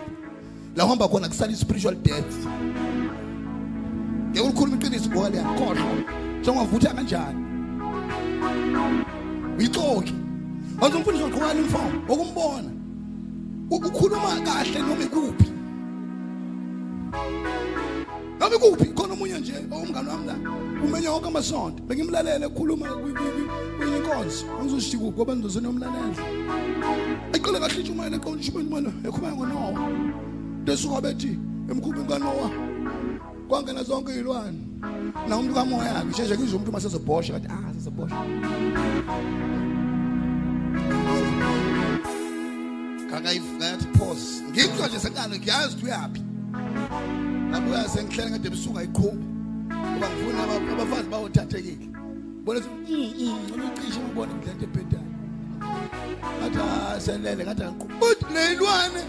la uhamba khona kusala spiritual death. Ngeke ukhuluma iqiniso ngoba liyakhohlwa njengavutha kanjani uyixoki wathi umfundisi waqhubana uniform okumbona U- ukhuluma kahle noma ikuphi? Noma ikuphi? Khona omunye nje owumngane wami la umenya wonke amasonto. Bengimlalele ekhuluma kwi- kwi- kwi- kwenye inkonzo. Angizoshithi kuphi ngoba ngizozona umlalela ayiqale kahle itshumayela eqonda itshumayela ekhuluma ngonowa. Lesuka bethi emkhubeni kanowa kwangena zonke iy'lwane na umuntu kamoya yakhe sheshe kuzwe umuntu uma sezobhosha kathi ah sezobhosha. Kakayivathi pause. Ngikuzwa nje senkalo ngiyazi ukuthi uyaphi. Lapho uyazi sengihlele kade ebusuku ayiqhuba ngoba ngifuna aba- abafazi bawothathekile bona ucishe ubone ngidlente ebhedayo ngathi ah selele ngathi angiqhuba uthi leyilwane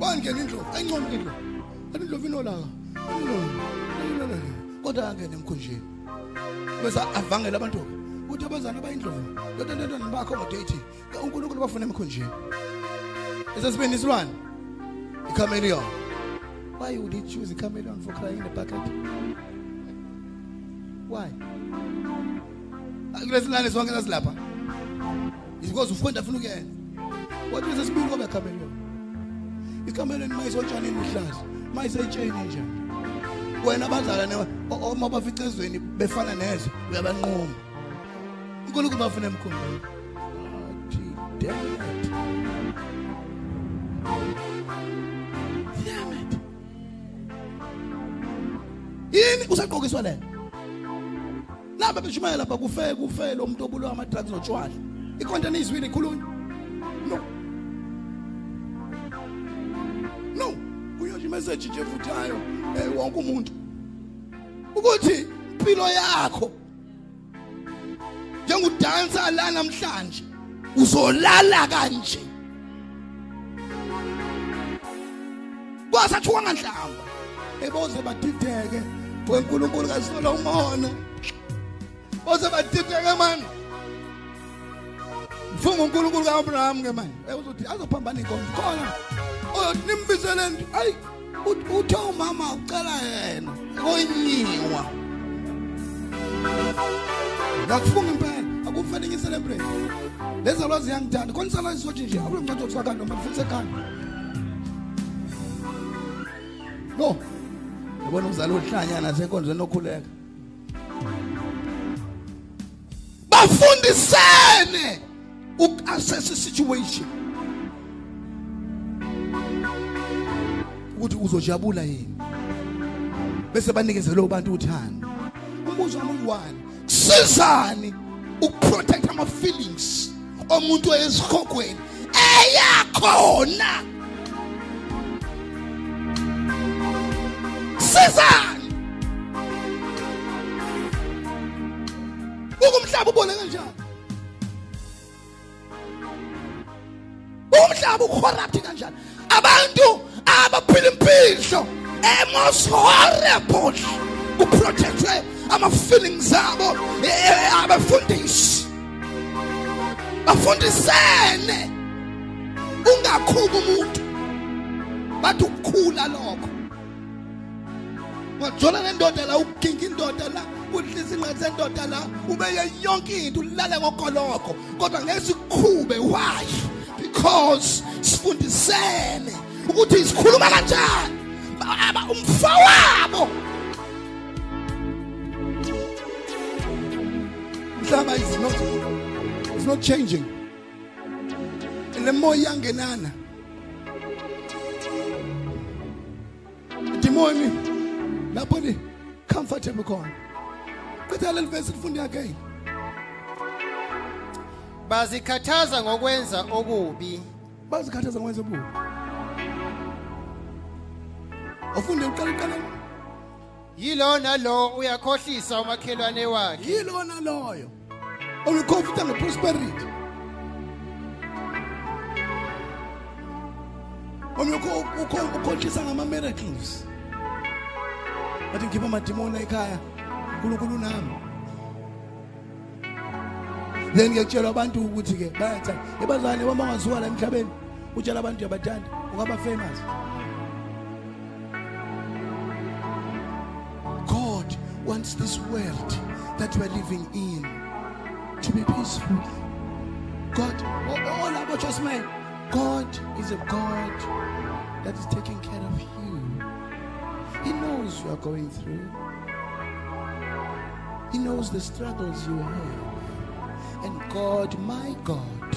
wangena indlovu ayincoma indlovu athi indlovu inolaka kodwa angene emkhunjini bese avangela abantu ukuthi abazana abayindlovu kodwa ntantwana ba-accommodate unkulunkulu bafuna emkhunjini. Esesibeni isilwane ichameleon. Why would he choose ichameleon for crying in the bucket? Why? Kulesilwane sonke sasilapha. Because ufunda afuna ukuyenza wathi sesibili kobe ichameleon isotshanini luhlaza uma iseyitsheni njani wena abazalwane uma bafica ezweni befana nezwe uyabanquma. Unkulunkulu bafuna it. Yini? Usaqokiswa lena laba beshumayela lapha kufe kufe lo muntu obulawa ama-drugs notshwala. Ikhonta niyizwile ikhulunywa no no kuyo nje imeseji nje evuthayo um wonke umuntu. Ukuthi impilo yakho njengodansa la namhlanje uzolala kanje. Kwasathuka nganhlamba eboze badideke wenkulunkulu kasolomona boze badideke mani? Mfunga unkulunkulu ka-abraham ke mani? Uzothi azophambana inkonzo khona oyothi nimbizele nto. Ayi ut- uthe umama ucela yena konyiwa ngakufunga impela akufane ngicelebrate lezi alwazi yangithanda khona isala sizothi nje akule mncane okusakani noma ndifuthe ekhanda. No yabona uzala uhlanyana senkonzweni okhuleka. Bafundisene uku-assess situation ukuthi uzojabula yini? Bese banikeze lo bantu uthando. Umbuzo wami uyi-one kusizani ukuprotect ama feelings omuntu ezihogweni eyakhona? Sizani ukumhlaba ubone kanjani? Umhlaba ucorrupt kanjani? Abantu abaphila impilo emos horrible kuprotectwe ama feelings abo. Eh, abafundisi bafundisene ungakhuba umuntu. Bathi ukukhula lokho. Wajola nendoda la uginga indoda la udlisa inqathi sendoda la ubeke yonke into ulale ngokoloko kodwa ngeke sikhube why? Because sifundisene. Ukuthi sikhuluma kanjani? Aba- umfowabo. Mhlaba is not is not changing. Le moya yangenana demoni lapho ni comfortable khona. Qitha leli verse lifunde again. Bazikhathaza ngokwenza okubi. Bazikhathaza ngwenze bubi ufunde uqala uqala yilo nalo uyakhohlisa umakhelwane wakhe. Yilo naloyo olukhofita ngeprosperity. Omyokho ukhohlisa ngama-miracles. Bathi ngikhipha amadimoni ekhaya unkulunkulu nami. Then ngiyakutshelwa abantu ukuthi-ke bayathanda. Ebazane uma ungasuka la emhlabeni utshela abantu uyabathanda ungaba famous. Wants this world that we're living in to be peaceful. God, all about just man, God is a God that is taking care of you. He knows you are going through. He knows the struggles you have. And God, my God,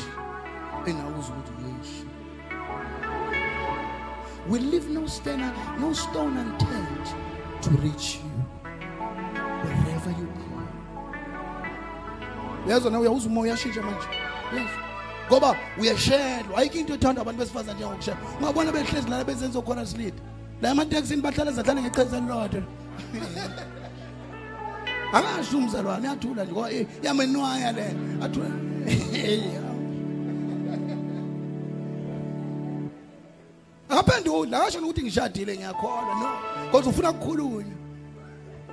knows what you wish. We leave no stone, no stone unturned to reach you wherever you are. Uyazwa na uyawuza umoya uyashintsha manje. Yes. Ngoba uyashelwa ayikho into ethandwa abantu besifazane njengokushela. Ungabona behlezi lana bezenza khona silid. La emateksini bahlala zahlala ngeqhaza elilodwa. Angasho umzalwane yathula nje ngoba eh, yamenwaya le. Athula. Akaphendula akasho ukuthi ngishadile ngiyakholwa no. Kodwa ufuna ukukhulunywa.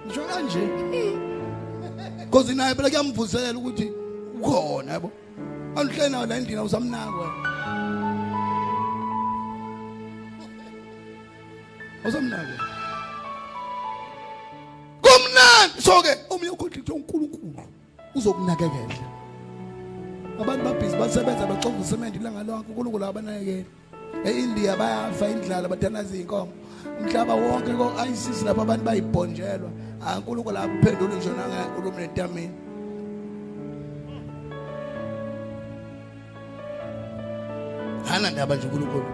Ngisho kanje. Because naye phela kuyamvuselela ukuthi ukhona yabo. Awuhleli nawo la endlini awusamnakwa. Awusamnakwa. Kumnandi so ke omunye ukhohlithe uNkulunkulu uzokunakekela. Abantu babhizi basebenza baxova usemende ilanga lonke uNkulunkulu abanakekela. eIndia bayafa indlala bathanaza inkomo. Umhlaba wonke ko ISIS lapha abantu bayibhonjelwa. Ah uNkulunkulu akuphendule ngisho nangenkulumo netamini. Hana ndaba nje uNkulunkulu.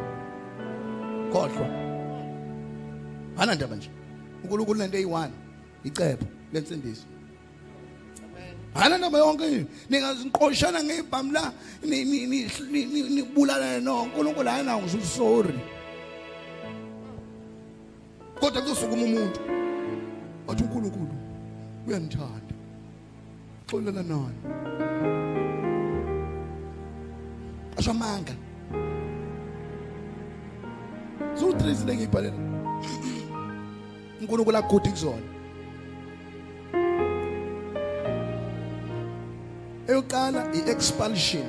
Khohlwa. Hana ndaba nje. uNkulunkulu lento eyi1 icepho lensindiso. Hana ndaba yonke ningaziqoshana ngebhamu la ni ni ni ni- ni- nibulalane no uNkulunkulu hayina ngisho sorry. Kodwa kuzosukuma umuntu. Wathi uNkulunkulu uyandithanda. Xolela nani. Ashamanga. So tres lengibhalela. uNkulunkulu akuthi kuzona. Eyokuqala i-expulsion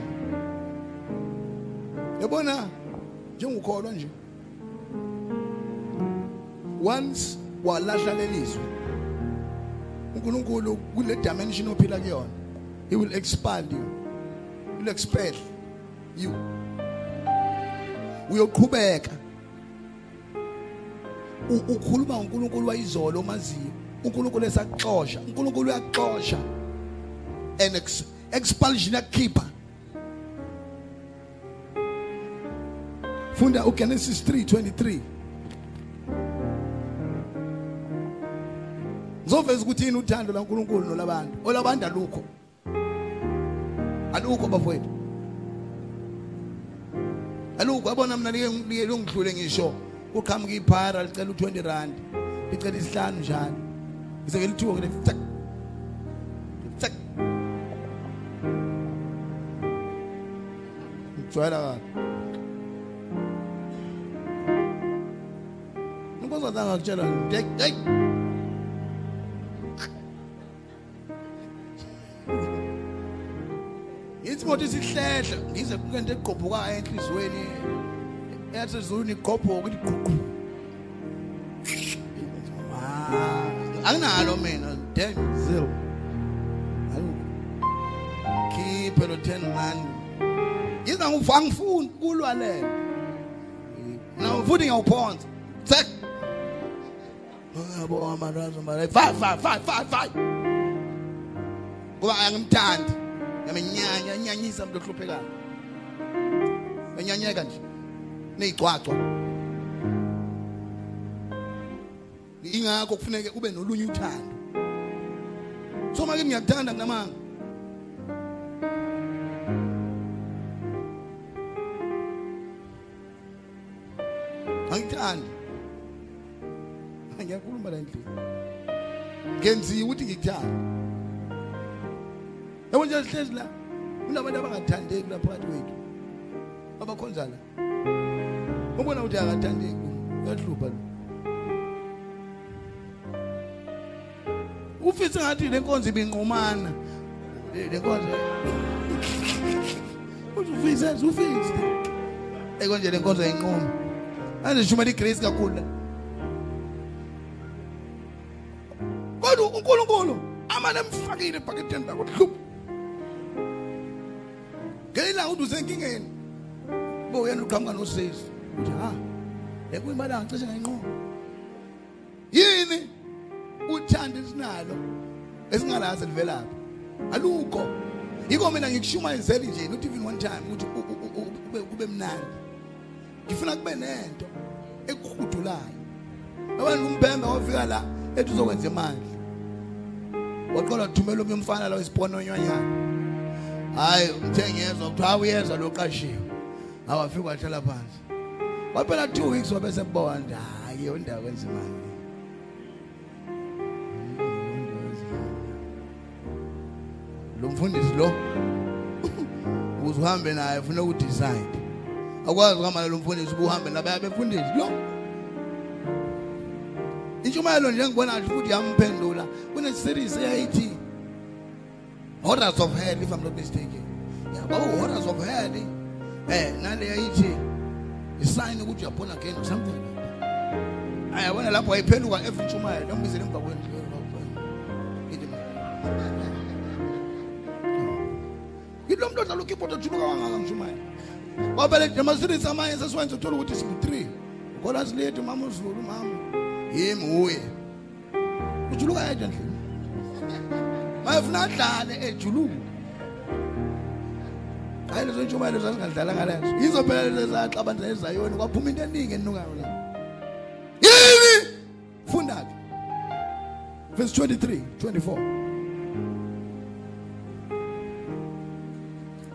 yabona njengokholwa nje once walahla lelizwe uNkulunkulu kule dimension ophila kuyona he will expel you will expel you. Uyoqhubeka. Ukhuluma ngoNkulunkulu wayizolo omaziyo uNkulunkulu esaxosha uNkulunkulu uyaxosha and ekspalishin yakukhipha funda ugenesis 3:23 ngizoveza ukuthi yini uthando laNkuluNkulu nolabantu? Olabantu alukho. Alukho bafowethu. Alukho. Yabona mina like ngidlule ngisho. Uqhamuka iphara licela u20 rand licela isihlanu njalo ngizeke lithuko kule join her. It's what is it said? He's ukujwayela kahle unkosazana angakutshelwa heyi yithi mothi isihlehla ngize kuke nto egqobhukayo enhliziyweni eyasezulwini igqobhoke iqhuqhu anginalo mina damn zero. Keep lo ten rand yiza ngifangifuni kulwa lena now futhi ngiyawuphonza tsek yabo amarazo mara five five five five five kuba angimthandi. Yamenyanya nyanyisa umuntu ohluphekayo. Enyanyeka nje. Nezicwacwa ingakho kufuneke ube nolunye uthando. So make ngiyakuthanda kunamanga angithandi ngiyakhuluma la endlini. Ngenziwe ukuthi ngikuthanda yabo nje sihlezi la. Kunabantu abangathandeki la phakathi kwethu. Abakhonza la. Ubona ukuthi akathandeki. Uyahlupha lo. Ufisa ngathi le nkonzo ibinqumana. Le- nkonzo. Ufisa ufisa. Ekonje le nkonzo ayinquma anje shumela igrace kakhulu la kodwa uNkulunkulu amane emfakile ebhaketheni lakho hlupha ngela uthi usenkingeni. Bo uyena uqhamuka nosisi. Uthi ha ekuyimalanga cishe ngayinqoma yini uthanda esinalo esingalazi livelaphi alukho. Yiko mina ngikushumayezeli nje not even one time ukuthi u- u- u- kube kube mnandi. Ngifuna kube nento ekuhudulayo abantu umpembe wafika la ethi uzokwenza imali. Waqala wathumela omnye umfana la wesipononyanyana hayi umthengezwa kuthiwa uyezwa loqashiwe awafika wahlala phansi. Waphela 2 weeks wabe sebona nje hayi yonda kwenza imali. Lo mfundisi lo ukuze uhambe naye ufuna ukudecide akwazi ukuhamba nalo mfundisi ubuhambe nabaya befundisi lo intshumayelo nje ngibona nje futhi yamphendula kune series eyayithi Horrors of Hell if I'm not mistaken. Yabo Horrors of Hell. Eh nale yayithi isign ukuthi born again or something. Like that ayabona lapho wayiphenduka every ntshumayelo yombizele emva kwendlu yilo muntu odlala ukeyboard ojuluka kangaka ngishumayela wabele namaseries amanye sesiwenza uthola ukuthi siku-3 ukhona silethu mama uzulu mama. Yimi uye. Ujuluka yedwa ndlela mayefuna adlale ejuluka. Hayi lezo ntshumayelo zazingadlalanga lezo yizo phela lezo zaxabanisa ezayoni kwaphuma into eningi enukayo la. Yini funda-ke. Verse 23 24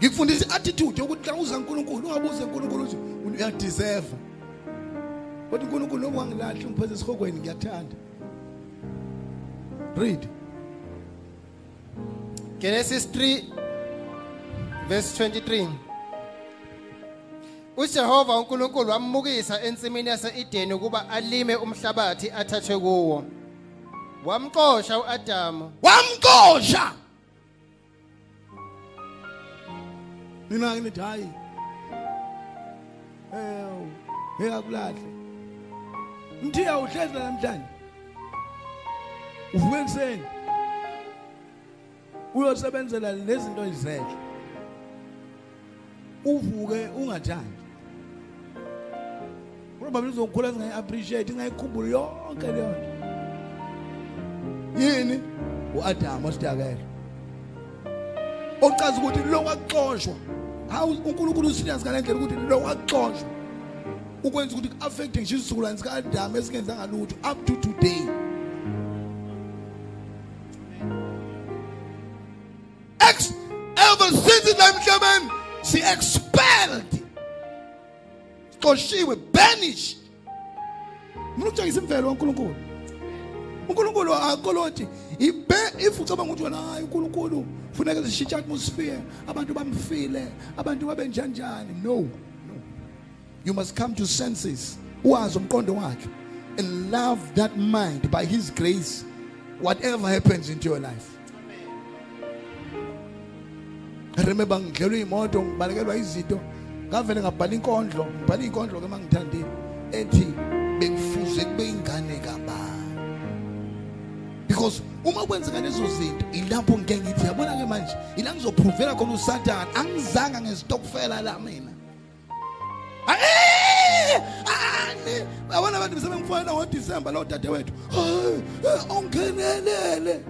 ngikufundisa i-attitude yokuthi xa uza nkulunkulu ungabuze nkulunkulu uthi uyadeserve kodwa unkulunkulu noba wangilahli ungiphethe esihokweni ngiyakuthanda read. Genesis 3 verse 23 uJehova uNkulunkulu wamukisa ensimini yase-Edeni ukuba alime umhlabathi athathwe kuwo. Wamxosha uAdamu. Wamqosha mina ngithi hayi ew ngekakulahle mthiya uhlezi namhlanje. Uvuke ekuseni. Uyosebenzela lezinto ezizehle uvuke ungathandi. Probably uzokhula singayi-appreciate ingayikhumbuli yonke leyo nto. Yini? U-adamu ositakela ocaza ukuthi lo kwaxoshwa hawu unkulunkulu usirias ngale ndlela ukuthi lo waxoshwa ukwenza ukuthi ku-affecthe ngisho isizukulwane sika-adamu esingenzanga lutho up to today. Ever since la emhlabeni si-expelled xoshiwe banished. Mna ukutshengisa imvelo kankulunkulu uNkulunkulu akoloti ibe if ucabanga ukuthi wena hayi uNkulunkulu atmosphere abantu bamfile abantu no no. You must come to senses uwazi umqondo wakhe and love that mind by his grace whatever happens into your life. Remember ngidlelwe ngibalekelwa izinto ngavele ngabhala inkondlo ngibhala ke ethi bekufuze kube ingane because uma kwenzeka lezo zinto ilapho ngeke ngithi yabona ke manje ila ngizoprovela khona uSathane. Angizanga ngesitokfela la mina. Eh, ani! Yabona abantu sebengifana ngoDisemba lo dadewethu. Ongenelele.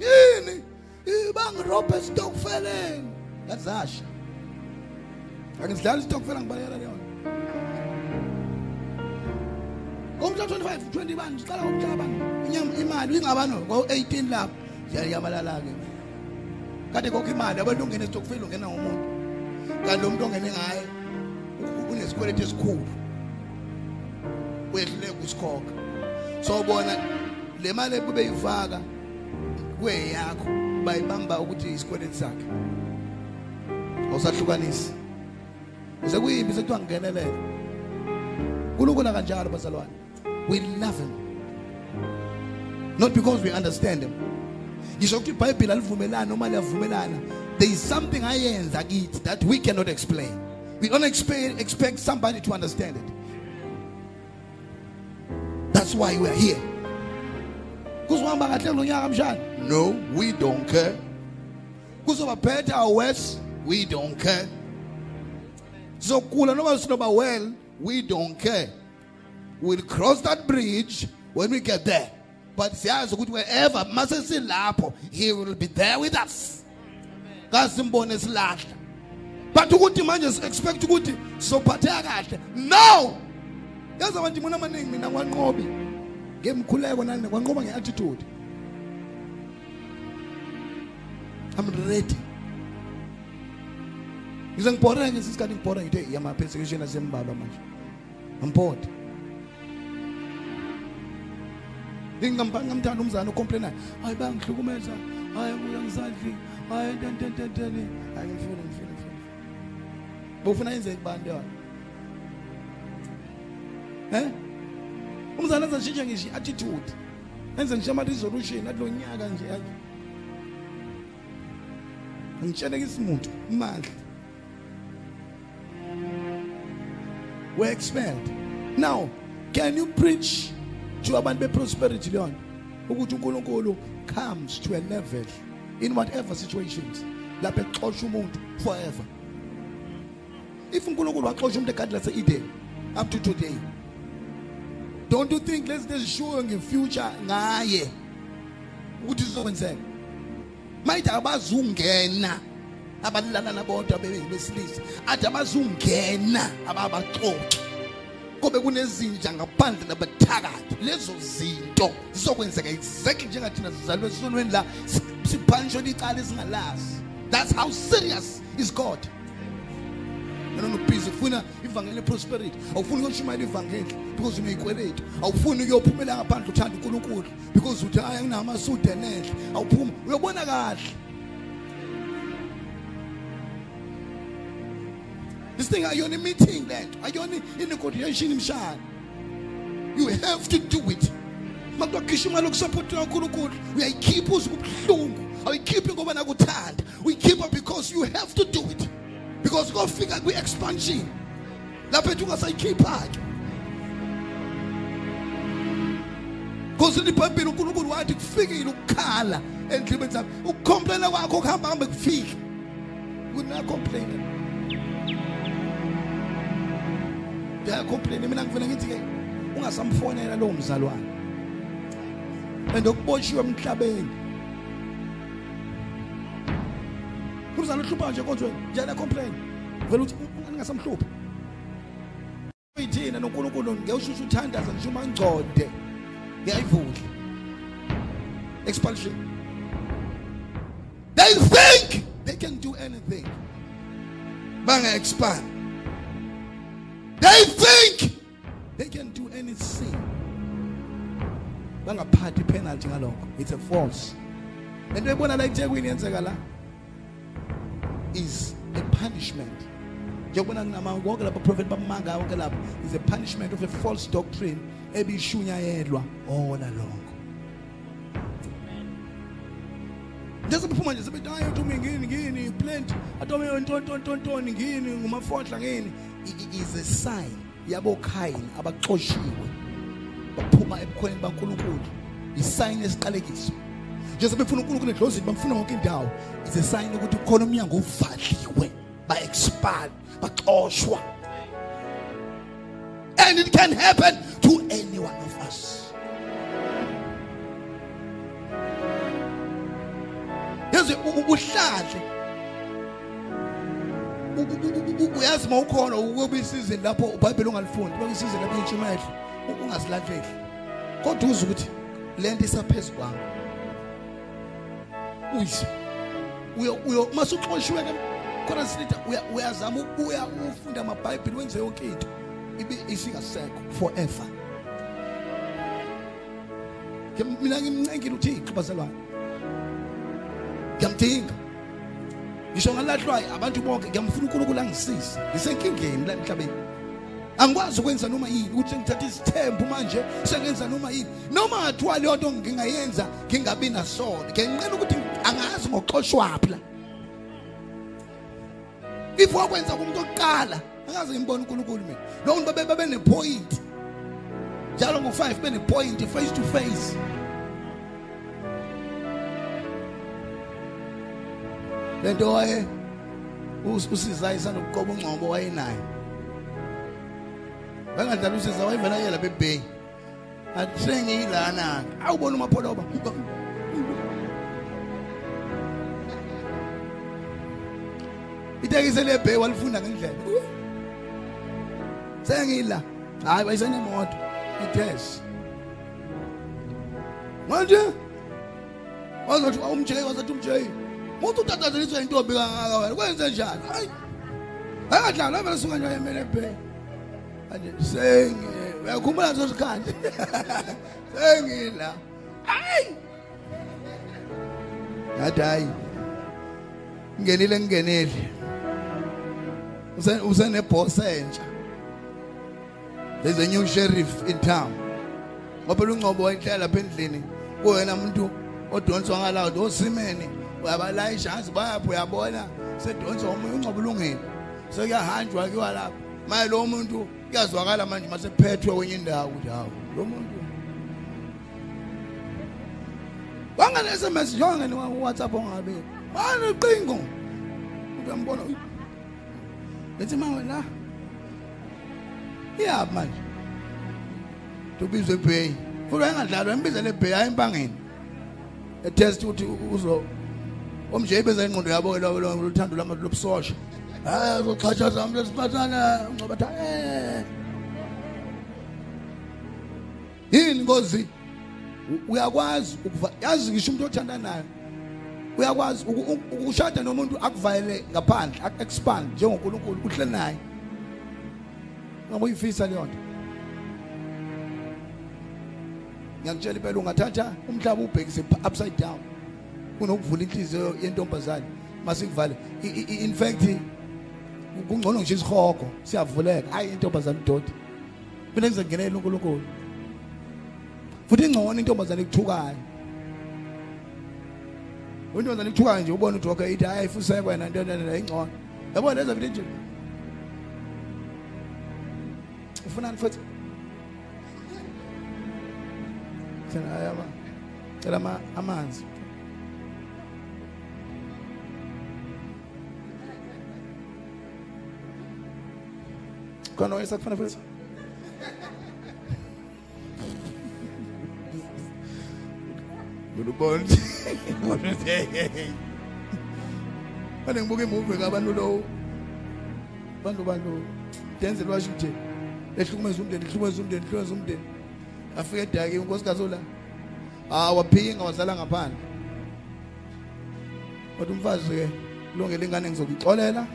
Yini? Bangirobhe esitokfeleni ngazasha angidlali isitokfela ngibalekela leyona. Ngomhla 25 20 bani siqala ngomhla bani inyama imali ingabano ngo18 lapho yayamalala ke kade kokho imali abantu ungena esitokfela ungena ngomuntu kanti lo muntu ongene ngaye unesikweletu esikhulu. Wehluleka ukusikhokha. So bona le mali ekube yifaka kweyakho bayibamba ukuthi isikweletu sakhe. Awusahlukanisi. Sekuyimbi sekuthiwa ngingenelele uNkulunkulu kanjalo bazalwane. We love him. Not because we understand him. There is something ayenza kithi that we cannot explain. We don't expect expect somebody to understand it. That's why we are here. No we don't care. Kuzoba better or worse? We don't care. Sizokula noma sinoba well? We don't care we'll cross that bridge when we get there. But siyazi ukuthi wherever mase silapho he will be there with us. Kasimbone silahla but ukuthi manje expect ukuthi sizophatheka kahle no! Yazi abantu mina amaningi mina kwanqobi ngemkhuleko nani kwanqoba ngeattitude i'm ready. Ngize ngibhore ngesikhathi ngibhore ngithe yama persecution asembalwa manje ngibhode ngingamthanda umzana ocomplainayo hayi bangihlukumeza hayi kuya ngisadli hayi ntentententeni hayi ngifuna ngifuna ngifuna bofuna yenze kubani yona eh umzana enza shintshe ngisho attitude enze ngisho ama resolution athi lo nyaka nje hayi. Ngitshele isimuntu imandla were expelled. Now can you preach to abantu be-prosperity leyona ukuthi unkulunkulu comes to a level in whatever situations lapho exosha umuntu forever. If unkulunkulu waxosha umuntu egadini lase-eden up to today don't you think lezi ezishuyo ngefuture ngaye? Ukuthi zizokwenzeka? Mayithi abazungena abalala nabodwa besilisa athi abazungena ababaxoxi kube kunezinja ngaphandle nabathakathi. Lezo zinto zizokwenzeka exactly njengathina sizalwe esonweni la si- siphanishwe licala esingalazi. That's how serious is god. Yena unobhizi ufuna ivangeli leprosperity awufuni ukuyoshumayela ivangeli because uneyikweletu awufuni ukuyophumela ngaphandle uthanda unkulunkulu because uthi hayi nginamasude enhle awuphuma uyobona kahle. This thing ayona i-meeting lento ayona i-negotiation mshana you have to do it. Makuthiwa khishwa imali yokusapotela unkulunkulu uyayikhipha uze kubuhlungu awuyikhiphi ngoba nakuthanda uyikhipha because you have to do it. Because kofika kwi-expansion lapho ethi ungasayikhipha-ke because libhayibhile unkulunkulu wathi kufikile ukukhala endlibeni zami. Ukukhomplena kwakho kuhamba hambe kufike. Kunacomplaina ngiyacomplaina mina ngivele ngithi-ke ungasamfonela lowo mzalwane. And okuboshiwe emhlabeni. Umzalwane uhlupha nje kodwa njani acomplain vele uthi mm, mm, ningasamhluphi uyithina nonkulunkulu ngewushusha uthandaza ngisho uma ngcode ngiyayivula. Expulsion. They think they can do anything. Banga expand. They think they can do anything. Bangaphathi penalty ngalokho. It's a false. Lento ebona la eThekwini yenzeka la is a punishment. Njengoba kunama wonke lapha prophet bamanga wonke lapha is a punishment of a false doctrine ebishunyayelwa all along. Njese bephuma nje sebethi hayi uthi ngini ngini plant atome ntontontontoni ngini ngumafohla ngini is a sign. Yabo Cain abaxoshiwe. Baphuma ebukhoneni baNkulunkulu. Isign esiqalekiso nje sebefuna uNkulunkulu edlozini bamfuna wonke indawo. Is a sign ukuthi kukhona umnyango uvaliwe ba expand baxoshwa. And it can happen to any one of us. U- ubuhlahle U- u- u- uyazi mawukhona ukuba isizini lapho uBhayibheli ungalifundi beka isizini lapho intshumayelo ungasilahleli kodwa uze ukuthi lento isaphezulu kwami. Uyise. Uyo uyo masuxoshiwe ke khona silithi uya uyazama uya ufunda amabhayibheli wenze yonke into ibe isingasekho forever. Ke mina ngimncengile uThixo bazalwane. Ngiyamdinga. Ngisho ngalahlwayo abantu bonke ngiyamfuna uNkulunkulu angisize. Ngisenkingeni la emhlabeni. Angikwazi ukwenza noma yini ukuthi ngithathe isithembu manje sengenza noma yini. Noma ngathiwa leyo nto ngingayenza ngingabi nasono. Ngenqena ukuthi angazi ngoxoshwaphi la. If wakwenza kumuntu oqala angaze ngimbone uNkulunkulu mina. Lo muntu babe babe nepoint njalo ngo5 bene point face to face. Lento waye us- usiza isana ukuqoba ungcobo wayenayo bangadlala usiza wayevela yela bebhey athengilana awubona umapholoba itekisi lebhey walifunda ngendlela. Sengila hayi bayisenemoto itest manje? Wazothi umjay wazothi umjay umuntu utatazeliswa intombi kangaka wena kwenze njani? Hayi akadlala vele suka nje emele ebhey manje sengi uyakhumbula leso sikhathi? Sengila hayi! Ngathi hayi. Ngenile ngingenile Use- useneboss entsha. There's a new sheriff in town. Ngoba ungcobo wayihlala lapha endlini kuyena umuntu odonswa ngalawo osimene. Uyabalayisha azi bayaphi uyabona. Sedonswa omunye ungcobo ulungile. Sekuyahanjwa kuyiwa lapha manje lo muntu kuyazwakala manje masephethwe kwenye indawo ukuthi hawu lo muntu. Wangane SMS njongane WhatsApp ongabe. Manje qingo uyambona? Uy- Lethi manje la iyaphi manje? Tubizwe ebay. Futhi engadlalwa embizele ebay hayi empangeni. Etest ukuthi uzo omje ibeza ingqondo yabo lo lo- luthando lama lobusosha hayi uzoxhatshaza umuntu esipathana uncobatha eh yini ngozi U- uyakwazi ukuva yazi ngisho umuntu othanda nayo uyakwazi uku- uku- ukushada nomuntu akuvayele ngaphandle ak-expand njengonkulunkulu uhleli naye? Ngabe uyifisa leyo nto? Ngiyakutshela impela ungathatha umhlaba ubhekise pha- upside down. Kunokuvula inhliziyo yentombazane. Masikuvale. I- i- i- in fact kungcono ngisho isihogo siyavuleka. Hayi intombazane udodi mina ngizengenela unkulunkulu. Futhi ingcono intombazane ekuthukayo intombazane ekuthukayo nje ubone ukuthi okay ithi hayi ayifuseka wena nto nto ingcono. Yabona leza vile nje. Ufunani futhi? Thina hayi ama cela ama- amanzi khona oyesa kufana futhi Ngulubona Bane ngibuka imovie kabantu lo bantu bantu Denzel Washington ehlukumeza umndeni ehlukumeza umndeni ehlukumeza umndeni afike edaki inkosikazi ola ah waphinga wazala ngaphandle kodwa umfazi ke kulungele ingane ngizokixolela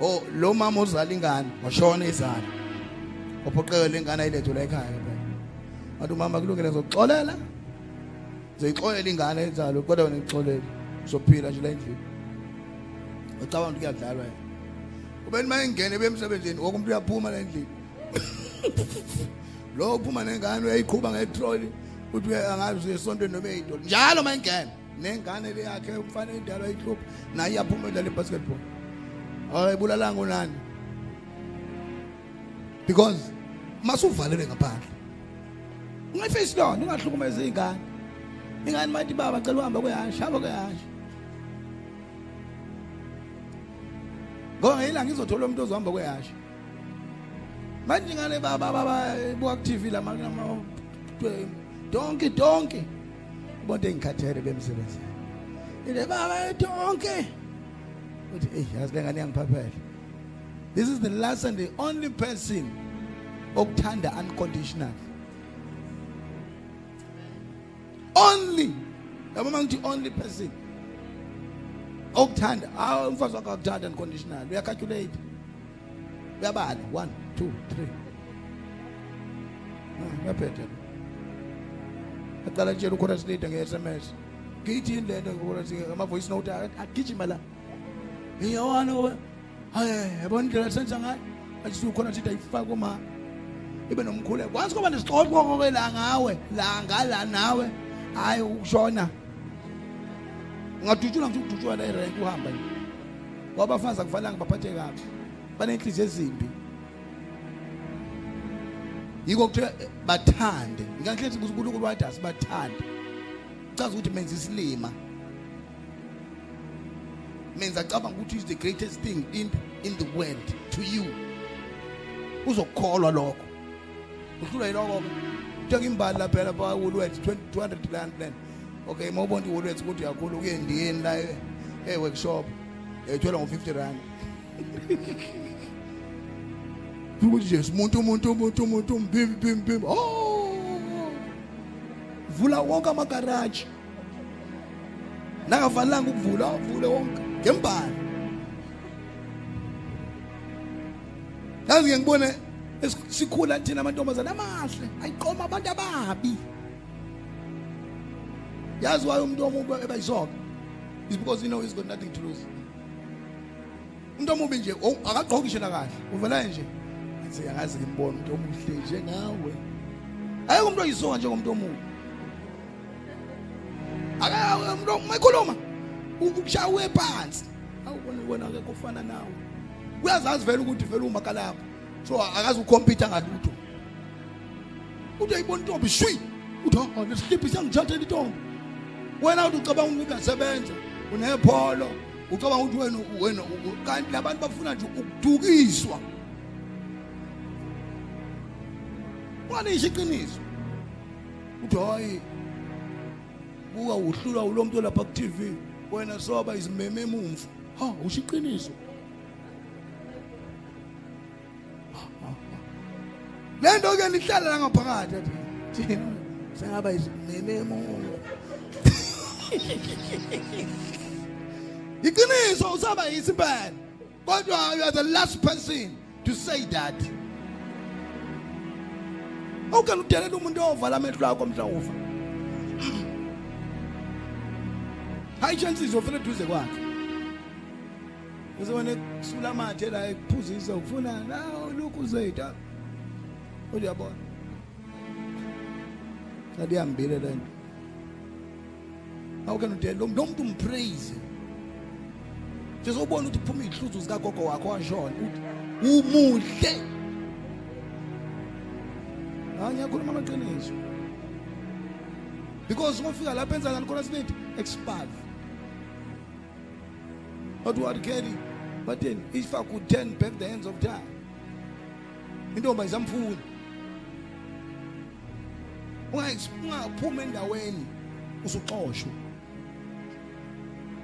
oh lo mama uzala ingane washona izala ophoqeke ingane ayilethe la ekhaya phela. Wathi umama kulungile ngizoxolela ngizoyixolela ingane enzalo kodwa wena ngixolele. Uzophila nje la endlini. Ucabanga ukuthi kuyadlalwa yena. Ubeni mayingene bemsebenzini wonke umuntu uyaphuma la endlini. Lo uphuma nengane uyayiqhuba ngetroli uthi uya- angazi uye esontweni noma eyidolo njalo mayingene nengane le yakhe umfana endala ayihlupha naye iyaphuma edlala ibasketball. Ayibulalanga unani? Because masuvalelwe ngaphandle. Ungayifesi lona ungahlukumeza ingane ingane mayithi baba cela uhamba kwehasha hamba kwehasha ngoba ngeyilanga izothola umuntu ozohamba kwehasha manje ingane baba baba buka ku TV la ma donke donke ubonto engikhathele bemsebenzi ile baba donke this is the last and the only person okuthanda unconditional. Only yabo mangithi only person okuthanda awu umfazi wakho akuthanda unconditional. Uyacalculate. Uyabala. 1 2 3 ah, yaphethe aqala tshela ukhona silida nge-sms ngithi yini lento ama-voice note agijima la iyawana we? Hayi yabona indlela senza ngayo? Athi ukhona sithi ayifake uma ibe nomkhuleko kwansi kuba nesixoxo-ke la ngawe la ngala nawe. Hhayi ukushona ungadutshulwa ngithi ukudutshulwa la erenki uhamba nje. Ngoba abafazi akufanelanga baphathe kabi. Banenhliziyo ezimbi. Yiko kuthiwa eh, bathande. Ngikanhlethi ukuthi unkulunkulu wathi asibathande chaza ukuthi menza isilima. Menza acabanga ukuthi is the greatest thing in, in the world to you. Uzokukholwa lokho. Uhlulwa yiloko-ke imbali lapha lapha woolworths 200 rand plan okay uma ubona i-woolworths ukuthi uyakhula ukuye endiyeni la e-workshop eh, ethola ngo-50 rand. Ukuthi nje simuntu umuntu umuntu umuntu mbimbi bimbi bimbi. Oh! Vula wonke amagaraji nangafanelanga ukuvula avule wonke ngembali. Yazi ngeke ngibone es- sikhula thina amantombazane amahle ayiqoma abantu ababi. Yazi wayo umuntu omubi ebayisoka? Is because you know he's got nothing to lose. Umuntu omubi nje akagqoki nje kahle uvela nje. Athi angazi ngimbona umuntu omuhle njengawe. Ayikho umuntu oyisoka njengomuntu omubi. Mayikhuluma ukushawe phansi. Awubona wena akekho ofana nawe. Uyazazi vele ukuthi vele umakala lapho so akazi ukhompyutha ngalutho. Uthi ayibona intombi shwi. Uthi oh lesihliphi siyangithathela intombi wena uthi ucabanga ukuthi uyasebenza unepholo ucabanga ukuthi wena wena u- kanti labantu bafuna nje ukudukiswa. Wanisho iqiniso? Uthi hayi buka uhlulwa ulo muntu lapha ku TV wena soba izimeme emumva ha usho iqiniso lento ke lihlala la ngaphakathi athi sengaba izimeme emumva iqiniso usaba yisimpela kodwa you are the last person to say that. Awukani udelela umuntu ovala amehlo akho mhlawumbe hayi chances ofela eduze kwakhe. Uzobona kusula amathe la ekuphuzisa ufuna nawo lokhu uzeyita uyabona? Sadiyambile lento awukani udelela lo muntu umpraise. Nje sobona ukuthi phuma izihluzo zikagogo wakho washona uthi umuhle. Hayi ngiyakhuluma amaqiniso. Because uma ufika lapha enzakani khona sinethi expert what what carry but then if i could turn back the hands of time intombi ayizamfuni ungaphuma endaweni usuxoshwe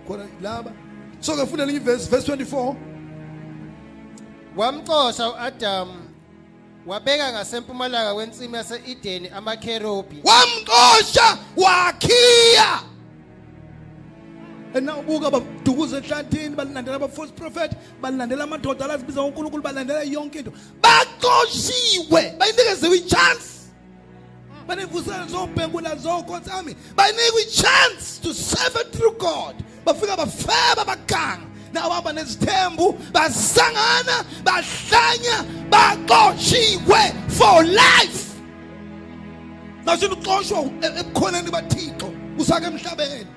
khona laba. So ke funda lenye verse verse 24 wamxosha u-adamu wabeka ngasempumalanga kwensimu yase-edeni amakherubi wamxosha wakhiya. Enawubuka badukuza ehlathini balandela aba-false prophet balandela amadoda alazibiza unkulunkulu balandela yonke into baxoshiwe bayinikeziwe i-chance. Baney'vusela zobhengula zokhonsi ami. Bayinikwa i-chance to serve a true god. Bafika bafeba baganga nawahamba nezithembu basangana bahlanya baxoshiwe for life. Nasini uxoshwa ebukhoneni bathixo usake emhlabeni.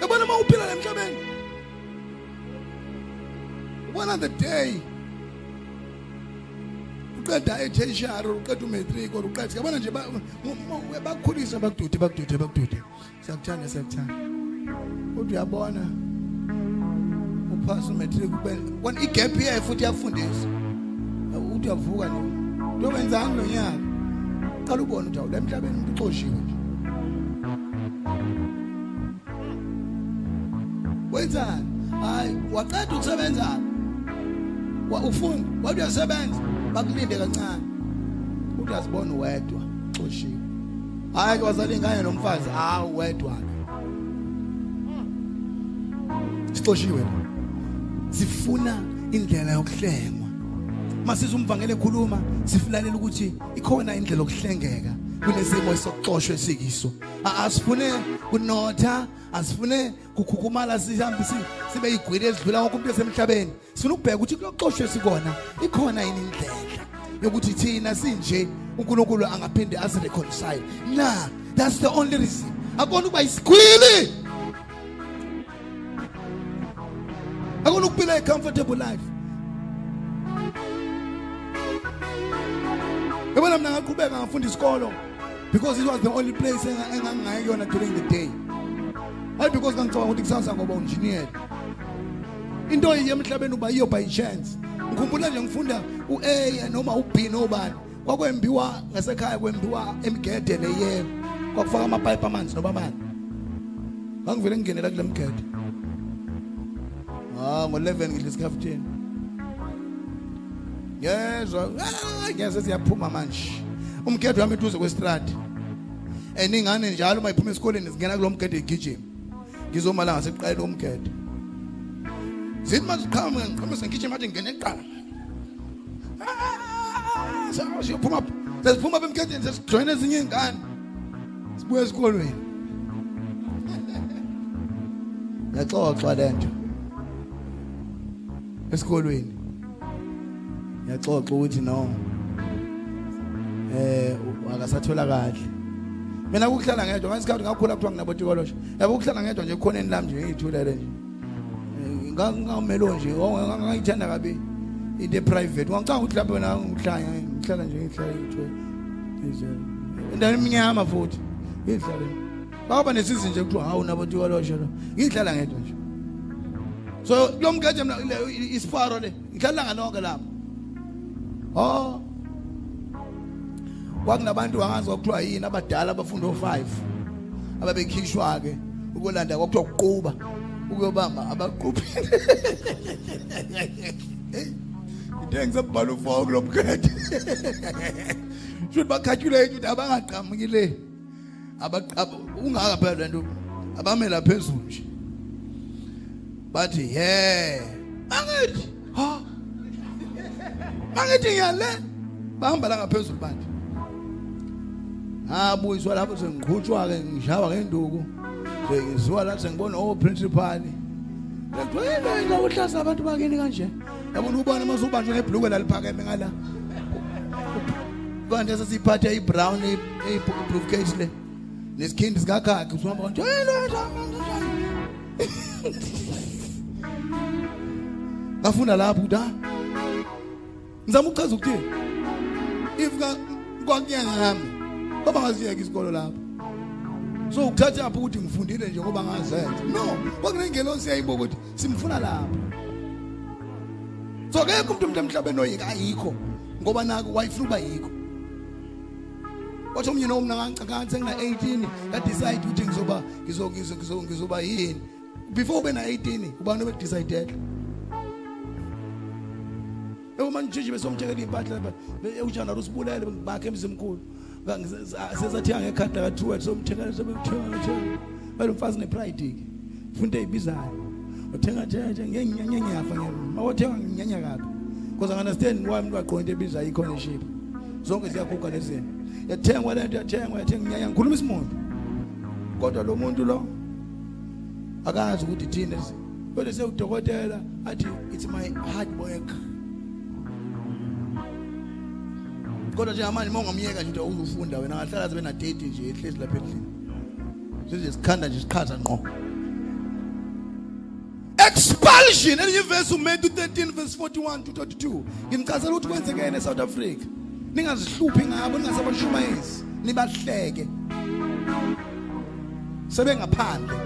Yabona uma uphila la emhlabeni ubona the day uqeda etertiary uqeda umatric or uqeda yabona nje bakukhulisa bakudude bakudude bakudude siyakuthanda siyakuthanda kodwa uyabona uphasa umatric kona igap year futhi iyafundisa. Uthi uyavuka nje uyobenzani lo nyaka? Qala ubone ukuthi awula emhlabeni umuntu uxoshiwe wenzani? Hayi waqeda ukusebenza wa ufunda wathi uyasebenza bakulinde kancane. Uthi uyazibona wedwa xoshiwe hayi ke wazala ingane nomfazi hawu wedwa sixoshiwe sifuna indlela yokuhlengwa. Masiza umvangele ekhuluma sifilalela ukuthi ikhona indlela yokuhlengeka. Kunesimo esokuxoshwa esikiso. A- asifune kunotha asifune kukhukhumala sihambe si- sibe yigwili ezidlula wonke umuntu esemhlabeni. Sifuna ukubheka ukuthi kuloxoshwe sikona ikhona yini indlela yokuthi thina sinje uNkulunkulu angaphinde asireconcile na that's the only reason. Akona ukuba isigwili? Akona ukuphila a comfortable life? Yabona mina ngaqhubeka ngafunda isikolo. Because it was the only place enga- engangingayi kuyona during the day. Hayi because ngangicabanga ukuthi kusasa ngoba unjiniyeri into yemhlabeni uba yiyo by chance. Ngikhumbula nje ngifunda u-a noma u-b nobani. Kwakwembiwa ngasekhaya kwembiwa emgede leyelo kwakufaka amapayipi amanzi noba mani ngangivele ngingenela kule mgede. Ah ngo-11 ngidla isikhafuthini. Yezwa ah, ngiyase siyaphuma manje. Umgede wami eduze kwestradi. And ingane njalo uma iphuma esikoleni zingena kulo mgede igijima ngizoma la ngasekuqaleni komgede zithi manje qhamuka ngiqhamuka sengigijima manje ngene eqala Ah, siyophuma sesiphuma apha emgedeni sesijoyina ezinye iy'ngane. Sibuye esikolweni. Ngiyaxoxa le nto. Esikolweni. Ngiyaxoxa ukuthi no eh akasathola kahle. Mina ukuhlala ngedwa ngesikhathi ngakhula kuthiwa nginabotikolosha yabo ukuhlala ngedwa nje khoneni lami nje ngiyithulele nje. Eh, ngangamelo nje ngangayithanda kabi into eprivate. Ngicanga ukuthi lapho na ngihlanya ngihlala nje ngihlala ngithule endaweni eminyama futhi ngihlala baba nesizi nje kuthiwa hawu nabotikolosha lo. Ngihlala ngedwa nje. So lo mgede mina le- isiparo le ngihlala nganonke lapho. Oh. Kwakunabantu angazi kwakuthiwa yini? Abadala abafunda o5 ababekhishwa ke ukulanda kwakuthiwa ukuquba ukuyobamba abaquphi into engisabhala u4 kulomgede should bakhathulate ukuthi abangaqhamukile abaqaba ungaka phela lento abamela phezulu nje. Bathi yeah angithi ha angithi ngiyale? Bahamba la ngaphezulu bathi ngabuyiswa lapho sengikhutshwa ke ngishawa ngenduku. Sengiziwa la sengibona o principal Kuthiwa yini lo uhlasa abantu bakini kanje. Yabona ubona mase ubanjwe ngebhluke laliphakeme ngala? Kanti sesiphathe ibrown briefcase le. Nesikhindi sikakhakhi usihamba kanje hey lo ngafunda lapho ukuthi ha ngizama ukuchaza ukuthini if ka kwakuyanga ngami ngoba ngaziyeka isikolo lapho. So ukuthatha apho ukuthi ngifundile nje ngoba ngazenza. No kwakunengelosi yayibuka ukuthi simfuna lapho. So kekho umuntu emhlabeni oyika ayikho. Ngoba naku wayifuna uba yikho. Wathi omnye nomna kancancansi engina 18 ka decide ukuthi ngizoba ngizo ngizo ngizo- ngizoba yini. Before ube na 18 ubani obedecide Ebo manje nje besomthekela impahla lapha ujana usibulele bakhe emzimkhulu sesathenga ngekhadi laka-truet somthenga sebethenga thenga balo mfazi nepride ke funa into eyibizayo uthenga thethe ngenyanyafa mawothenga nginyanya kabi because angunderstand why umuntu waqonda into ebizayo i-connership zonke ziyaguga lezinto yathengwa lento yathengwa yathenga nginyanya ngikhuluma isimuntu kodwa lo muntu lo akazi ukuthi thina kodwa sewudokotela athi it's my hard work. Kodwa njengamanje uma ungamyeka nje into uzufunda wena angahlala zibe na date nje ehlezi lapha endlini. Size sikhanda nje siqhaza ngqo. Expulsion elinye verse uMatthew 13 verse 41 to 32 ngimchazela ukuthi kwenzekene eSouth Africa? Ningazihluphi ngabo ningasabashumayezi nibahleke. Sebengaphandle.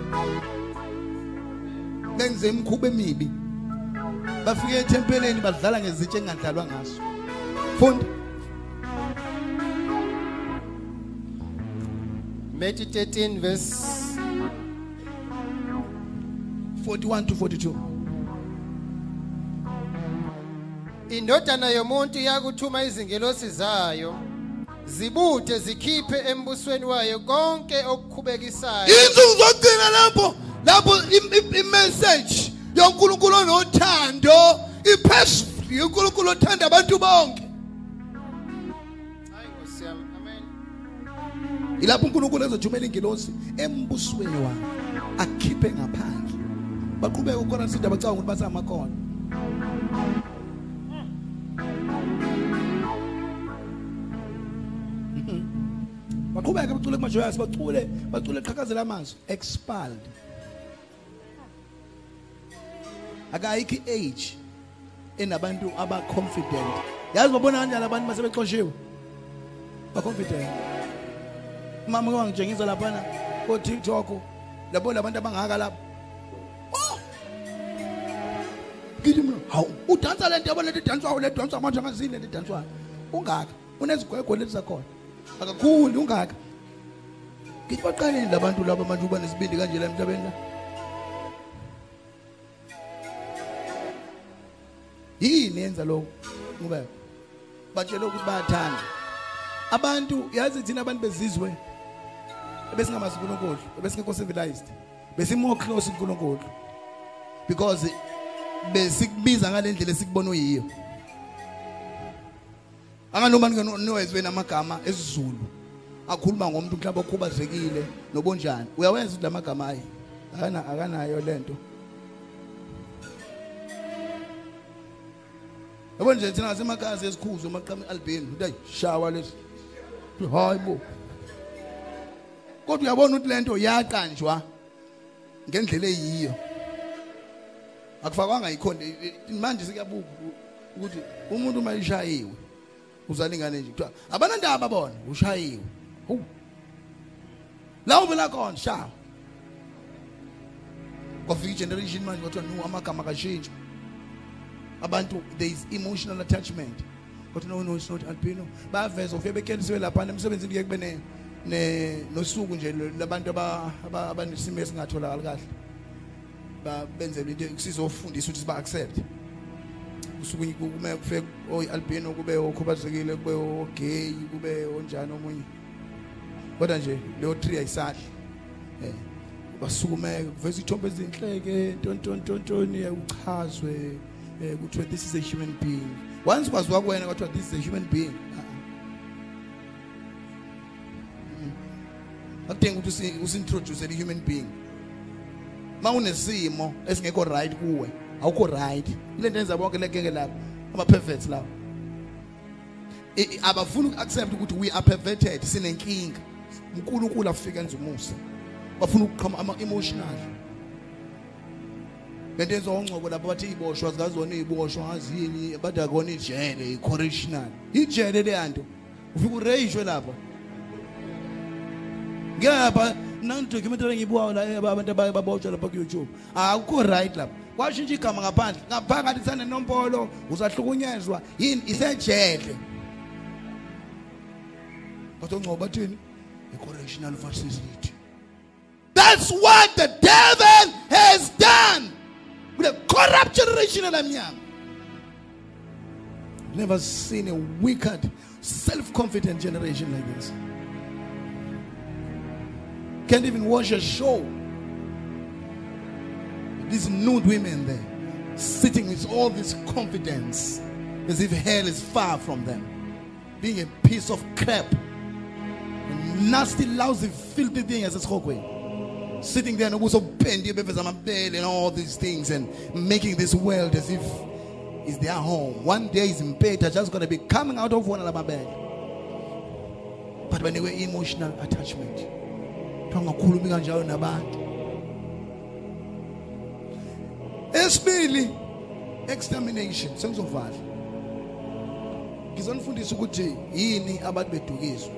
Benze imikhuba emibi. Bafike ethempeleni badlala ngezitshe engadlalwa ngaso funda Matthew 13 verse 41 to 42 indodana yomuntu yakuthuma izingelosi zayo zibuthe zikhiphe embusweni wayo konke okukhubekisayo insuku zogcina lapho lapho im- im- imessage yonkulunkulu onothando iphezulu unkulunkulu othanda abantu bonke. Ilapho unkulunkulu ezothumela ingilosi embusweni wakhe akhiphe ngaphandle. Baqhubeka ukhona sithi abacanga ukuthi basamakhono baqhubeka bacule kumajoyasi bacule bacule qhakazela amazwi expelled. Akayikho i-age enabantu aba-confident. Yazi babona kanjani abantu basebexoshiwe ba-confident. Mama ke wangitshengisa laphana ko-tiktok labo labantu abangaka lapho Oh! ngithi mina hawu udansa le nto yabo lento idanswayo le danswa manje angazini lento idanswayo ungaka unezigwegwe leti zakhona. Akakhuli ungaka. Ngithi baqaleni labantu laba manje uba nesibindi kanje la emhlabeni la. Yini yenza lokho ngubeka batshele ukuthi bayathanda. Abantu yazi thina abantu bezizwe besingamazi uNkulunkulu besingekho civilized besimore close uNkulunkulu because besikubiza ngalendlela esikubona uyiyo. Anganoma nowezwe namagama esizulu akhuluma ngomuntu mhlawumbe okhubazekile nobonjani uyawenza ukuthi lamagama ayi akana akanayo lento yabo nje thina ngasemakhaya sesikhuzo maqama albeni. Ukuthi ayi shawa lesi. Hayi bo. Kodwa uyabona ukuthi lento yaqanjwa ngendlela eyiyo. Akufakwanga ikhonde manje sekuyabuka ukuthi umuntu uma ishayiwe uzalingane nje kuthiwa abanandaba bona ushayiwe. Hu la uvela khona shawa kwafika igeneration manje kwathiwa no amagama akashintshi. Abantu there is emotional attachment. Kodwa no no it's not albino bayaveza ufike bekhelisiwe lapha emsebenzini kuye kube ne nosuku nje labantu aba aba- abanesimo esingatholakali kahle ba benzele into kusizofundisa ukuthi ba accept. Usuku kume kufike oy albino kube okhubazekile kube ogay kube onjani omunye. Kodwa nje leyo tree ayisadli. Eh basukumeke kuveza ithombe ezinhleke tontontontoni uchazwe eh kuthiwa this is a human being. Once kwaziwa kuwena kwathiwa this is a human being. Ah, ah. Mhm. akudingi ukuthi usi- usintroduce a human being. Mawunesimo esingekho right kuwe awukho right. Ilento yenza bonke lekeke lapha ama perverts lapha I- i- abafuni uku-accept ukuthi we are perverted sinenkinga. Unkulunkulu afike enze umusa. Bafuna ukuqhama ama-emotional. Lento yenziwa ongcobo lapho bathi iboshwa zikazona iboshwa ngazini bathi akona ijele i-correctional. Ijele leyanto ufike ureyishwe lapha. Ngiyapha nangidocumentary engiyibukayo la eh, babotshwa lapha ku-youtube. Akukho right lapha. Kwashintsha igama ngaphandle. Ngaphakathi sanenombolo usahlukunyezwa yini? Isejele. Kodwa ongcobo bathini? I-correctional facility. That's what the devil has done. Kule corrupt generation elamnyama Never seen a wicked, self-confident generation like this. Can't even watch a show. These nude women there, sitting with all this confidence, as if hell is far from them, being a piece of crap, a nasty, lousy, filthy thing as a skogwe. Sitting there and also bend and all these things and making this world as if it's their home. One day is in bed, just gonna be coming out of one of my bed. But when they were emotional attachment, bangakhulumi kanjalo nabantu. Esibili extermination sengizovala ngizonifundisa ukuthi yini abantu bedukiswa.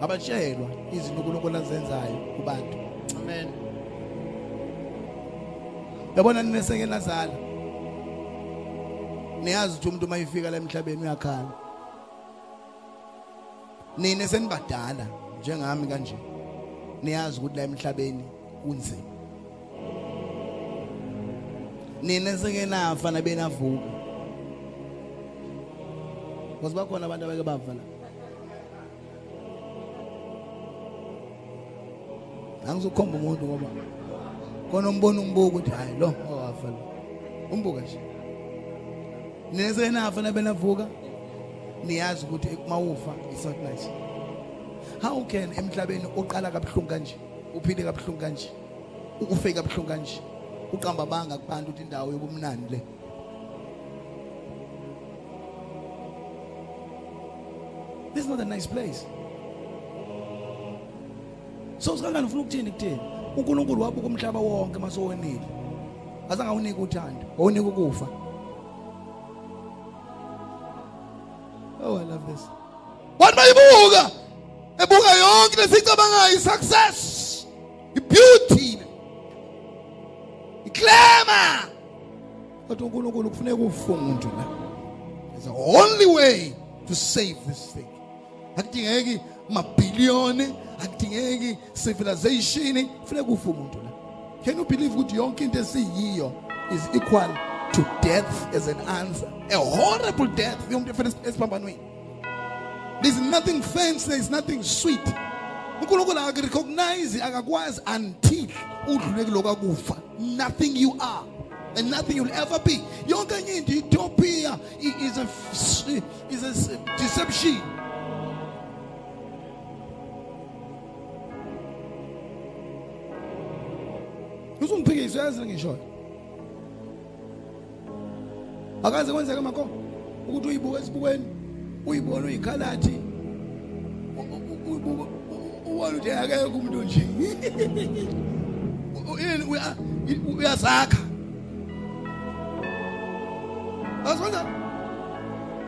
Abatshelwa izinto uNkulunkulu azenzayo kubantu. Amen. yabona nina seke nazala niyazi ukuthi umuntu mayifika la emhlabeni uyakhala. Nina senibadala njengami kanje. Niyazi ukuthi la emhlabeni kunzima. Nina seke nafa nabenavuka Ngoba bakhona abantu abake bafa la. Angizokhomba umuntu ngoba khona umbona umbuko ukuthi hayi lo oh, owafa lo. Umbuka nje. Nese nafa nabenavuka niyazi ukuthi mawufa it's not nice how can emhlabeni uqala kabuhlungu kanje uphile kabuhlungu kanje ufe kabuhlungu kanje uqamba banga kubantu ukuthi indawo yobumnandi le This is not a nice place. So sikangani ufuna ukuthini kuthini? uNkulunkulu wabuka umhlaba wonke masowonile. Azange awunike uthando, awunike ukufa. Oh I love this. Wathi bayibuka. Ebuka yonke lesicabangayo success. Beauty. Iclaima. Kodwa uNkulunkulu kufuneka ufunde la. It's the only way to save this thing. Akudingeki mabhiliyoni, akudingeki civilization, kufuneka ufe umuntu la. Can you believe ukuthi yonke into esiyiyo is equal to death as an answer? A horrible death. Yonke efana esiphambanweni. There's nothing fancy, there's nothing sweet. uNkulunkulu akarecognize akakwazi until udlule kuloko akufa. Nothing you are and nothing you'll ever be. Yonke enye into utopia is a is a deception. Uzungiphikisa yazi ngisho. Akaze kwenzeka makho ukuthi uyibuke esibukweni uyibona uyikhalathi uyibuka ubona ukuthi akekho umuntu nje. U- yini uya- uyazakha Azona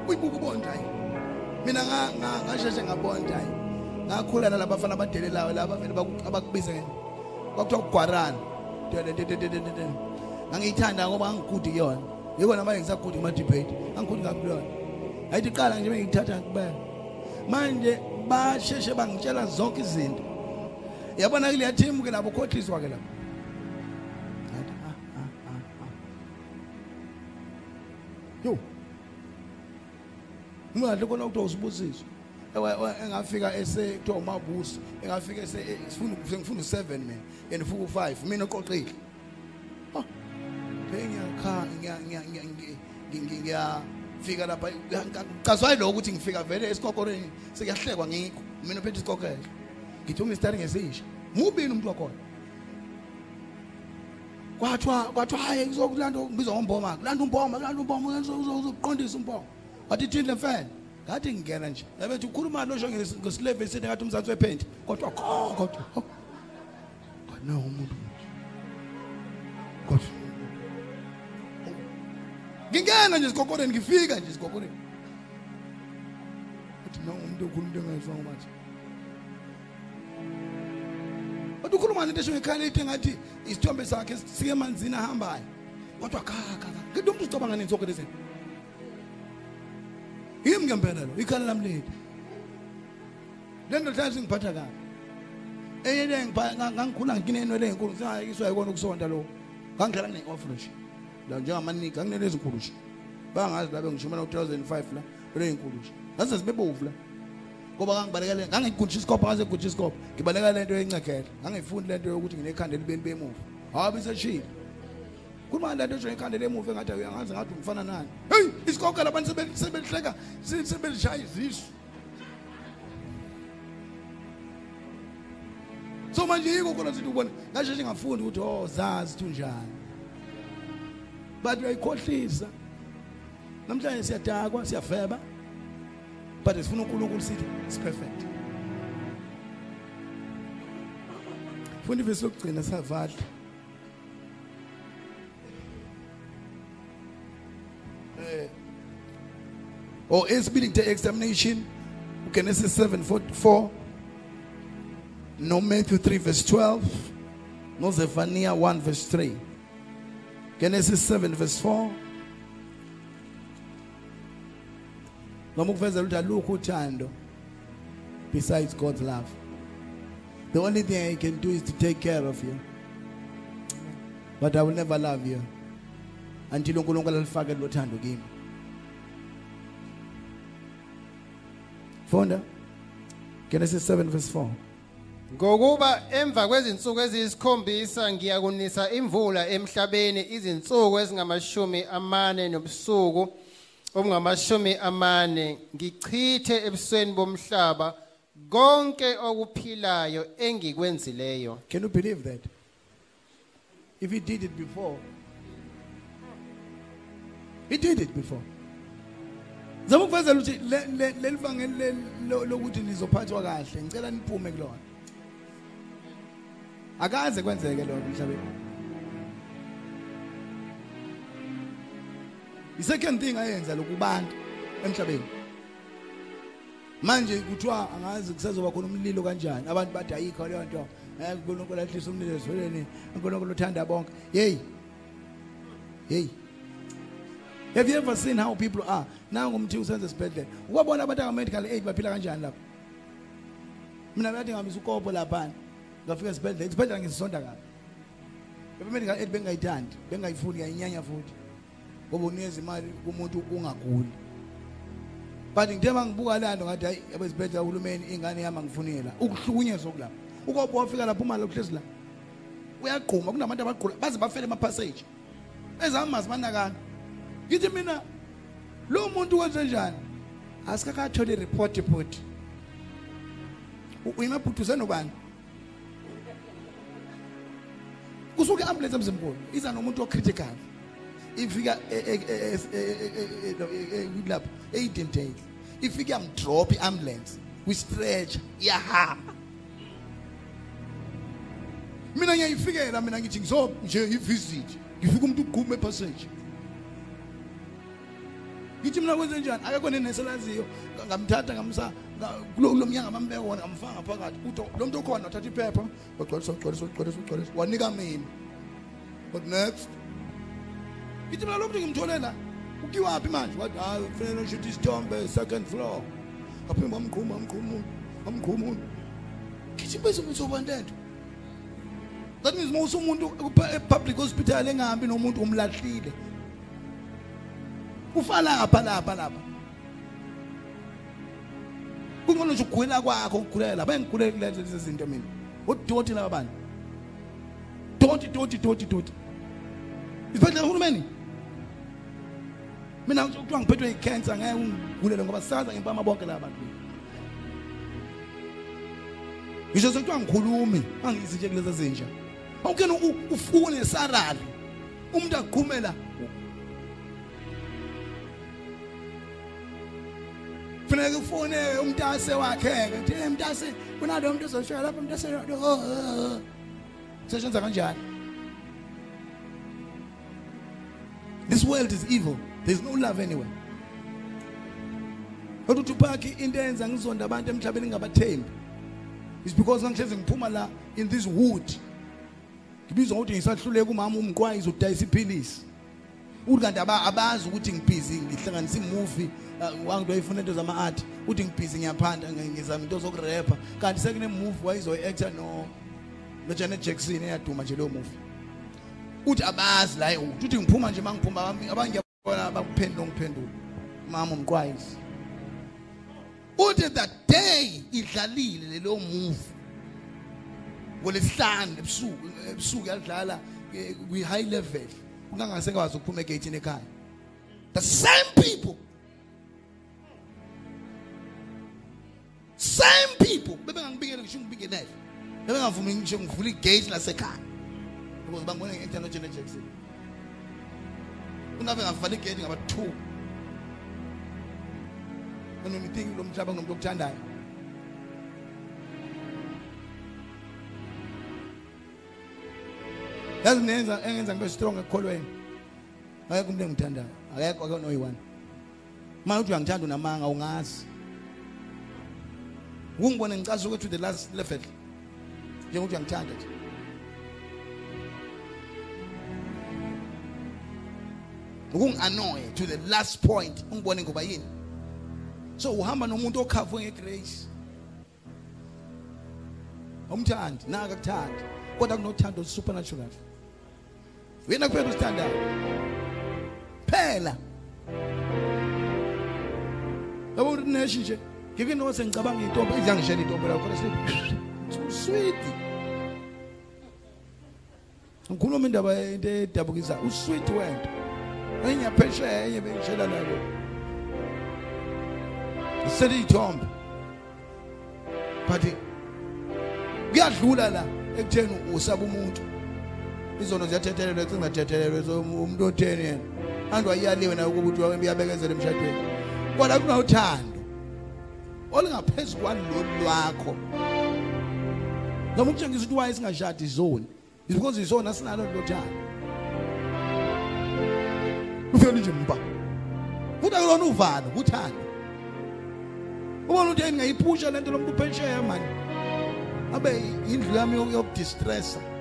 uyibuka ubonda hayi. Mina nga nga- ngasheshe ngabonda hayi. Ngakhula nalabafana abadelelayo laba vele baku- abakubiza ngene kwakuthiwa kugwarana. Ngangiyithanda ngoba ngigudi kuyona. Yiko namanje ngisagudi kuma debate angigudi kakhulu yona ayithi qala nje bengithatha kubela manje basheshe bangitshela zonke izinto. Yabona kule team ke labo khohliswa ke lapho Ngathi, ah, ah, ah, ah. yo. Ungadle kona kuthiwa usibusiswa Ewe- ewe, engafika ese kuthiwa umabuso engafika ese eh, sifuna ngifuna u7 mina yena ufuna u5 mina oqoqile. Oh ngiyakha ngiya ngiya ngiya- ngiya- ngiya- ngiyafika lapha ngicazwayo lo ukuthi ngifika vele esikokoreni sekuyahlekwa ngikho. Mina ophethe isikokelo ngithi umistari ngesisha mubini umuntu wakhona? Kwathiwa kwathiwa hayi kuzokulanda ngibizwa ngomboma kulanda umboma kulanda umboma uzoqondisa umboma. Wathi thini le mfene? Ngathi ngingena nje. Yabethi ukhuluma lo sho ngesileve sithi ngathi umzansi wephenti kodwa kho kodwa oh. no umuntu? Kodwa. Ngingena nje sikokoreni ngifika nje sikokoreni uthi no umuntu okhuluma into engayizwanga manje Kodwa ukhuluma ngento esho ngekhaya ethi ngathi isithombe sakhe sike emanzini ahambayo. Kodwa kha kha. Ngithi umuntu ucabanga nini sonke lezi. Yimi ngempela lo, ikhala lami lethu. Lento hlathi ngiphatha kabi. Eyele ngipha ngangikhula nginenwe lenkulu singayiswa yikona ukusonda lo. Ngangidlala ne-offresh. La njengamanika nginelezi inkulu nje. bangazi la bengishuma no2005 la bele inkulu nje ngase sibebovu la. Ngoba ngangibalekele ngangigudisha isikopha ngase ngigudisha isikopha. Ngibaleka lento yencekela ngangifundi lento yokuthi nginekhanda libeni bemuva. Hayi biseshile kuba lento nje ekhanda lemuva engathi uyangazi ngathi umfana nani. Hey isikopha labantu sebe- sebelihleka se- sebelishaya izisu so manje yiko khona sithi ubona ngasheshe ngafundi ukuthi oh zazi thunjani. But uyayikhohlisa. Namhlanje siyadakwa siyafeba. But sifuna uNkulunkulu sithi is perfect. Fundi ivesi lokugcina savadla. Eh or esibili ngithe examination uGenesis 7:44 no Matthew 3 verse 12 no Zephaniah 1 verse 3 Genesis 7 verse 4 noma ukuvezela besides God's love. The only thing I can do is to take care of you. But I will never love you until uNkulunkulu alifake lo thando kimi. Fonda Genesis 7 verse 4 Ngokuba emva kwezinsuku eziyisikhombisa ngiyakunisa imvula emhlabeni izinsuku ezingamashumi amane nobusuku obungamashumi amane ngichithe ebusweni bomhlaba konke okuphilayo engikwenzileyo Can you believe that? If he did it before, he did it before. Zama ukuvezela ukuthi le- le- leli vangeli lokuthi nizophathwa kahle ngicela niphume kulona. Akaze kwenzeke lokho emhlabeni. The second thing ayenza lokubantu emhlabeni. manje kuthiwa angazi kusazoba khona umlilo kanjani. Abantu bathi ayikho leyo nto. Eh uNkulunkulu ahlisa umlilo ezweni uNkulunkulu uthanda bonke. Hey hey have you ever seen how people are? Nangu umthi usenze isibhedlela ukwabona abantu anga-medical aid baphila kanjani lapho? Mina bathi ngihambisa ukopo laphana ngafika esibhedlela isibhedlela ngisisonda kabi. I-medical aid bengingayithandi bengingayifuni ngayinyanya futhi. Ngoba unikeza imali kumuntu ungaguli but ngithe mangibuka lando ngathi hayi abesibhedlela uhulumeni ingane yami angifunela. Ukuhlukunyezwa kulapha ukobo wafika lapho uma lokuhlezi la uyaqhuma kunabantu abaqhula baze bafele emapassage ezamazi banakana. Ngithi mina lo muntu wenze njani? Asikakathole ireport futhi uyimaphuthuse nobani kusuke iambulance emzimkhulu iza nomuntu ocritical. Ifika lapho e-Eden Dale ifika yamdrop iambulance kwi-stretcher iyahamba mina ngiyayifikela mina ngithi ngizo nje i-visit ngifika umuntu ugume epassage ngithi mina kwenze njani akekho nenesi elaziyo ngamthatha ngamsa kulo kulo mnyanga bambeka wona ngamfaka ngaphakathi uthi lo muntu ukhona uthatha iphepha. Wagcwalisa ugcwalisa ugcwalisa ugcwalisa wanika mina but next. Ngithi mina lo muntu ngimthole la ukiwaphi manje? Wathi hayi kufanele ushuthi isithombe second floor. Ngaphinde wamqhuma wamqhuma wamqhuma ngithi bese umsobantento that means mawusa umuntu e-public hospital engahambi nomuntu umlahlile ufa lapha lapha lapha kungcono nje ukugwila kwakho ukugulela lapha engigulele lezi zinto mina udoti laba bantu doti doti doti doti isibhedlela uhulumeni mina kuthiwa ngiphethwe yi-cancer ngeke ungigulele ngoba saza ngempama bonke laba bantu ngisho sekuthiwa ngikhulumi angisi nje kulezi zintsha awukene ufune sarali umuntu aqhumela kufanele ufone umntase wakhe-ke nje "Eh, mntase kunalo muntu ozofika lapho mntase seshenza kanjani this world is evil. There's no love anywhere. Kodwa uthi uphakhi into eyenza ngizonda abantu emhlabeni ngingabathembi is because ngihlezi ngiphuma la in this wood. Ngibizwa ukuthi ngisahluleka umama umqwayi udayisa iphilisi. Uthi kanti aba- abazi ukuthi ngibhizi ngihlanganisa imovie wangithi wayifuna into zama-art uthi ngibhizi ngiyaphanda ngi- ngizama into zokurepha. Kanti sekune movie wayizoyi-actor no nojanet jackson eyaduma nje leyo movie. Uthi abazi la uthi uthi ngiphuma nje uma ngiphuma abanye bona bakuphendula ngiphendula mama umqwayisi uthi that day idlalile lelo movie. Ngolesihlanu ebusuku ebusuku yadlala eh, kwi high level. The same people. Same people. Bebengangibikele ngisho ngibingelele bebengavumi ngisho ngivula igate lasekhaya. Ukuze bangibone noJanet Jackson ungabe ngavala igate ngaba 2 unomthingi lo mhlaba ngumuntu okuthandayo yazi nenza engenza ngibe strong ekukholweni akekho umuntu engithandayo akekho akekho noyi-one manje uthi uyangithanda unamanga ungazi. Ukungibone ngicasa ukuthi the last level. Njengokuthi uyangithanda nje. Ukungi-annoye to the last point ungibone ngoba yini? So uhamba nomuntu okhavwe ngegrace umthandi naka kuthandi kodwa kunothando supernatural wena kuphela usithandayo phela. Yabo ukuthi neshi nje ngike noma sengicabanga intombi izangishela intombi lakho kodwa sweet. Ngikhuluma indaba into edabukisa usweet wento enye phesheya enye bengishela nalo isele ithombe but kuyadlula la ekutheni usaba umuntu. Izono ziyathethelelwa zingathethelelwe so umuntu otheni yena? Andu ayiyaliwe nayo ukuthi uyabekezela emshadweni. Kodwa kunothando olungaphezulu kwalolu lwakho. Noma ukutshengisa ukuthi waye singashadi izoni is because izona sinalo lothando ufike nje mba futhi akulona uvalo uthando ubona ukuthi ngiyayipusha lento lomuntu uphesheya manje abe indlu yami yokudistressa.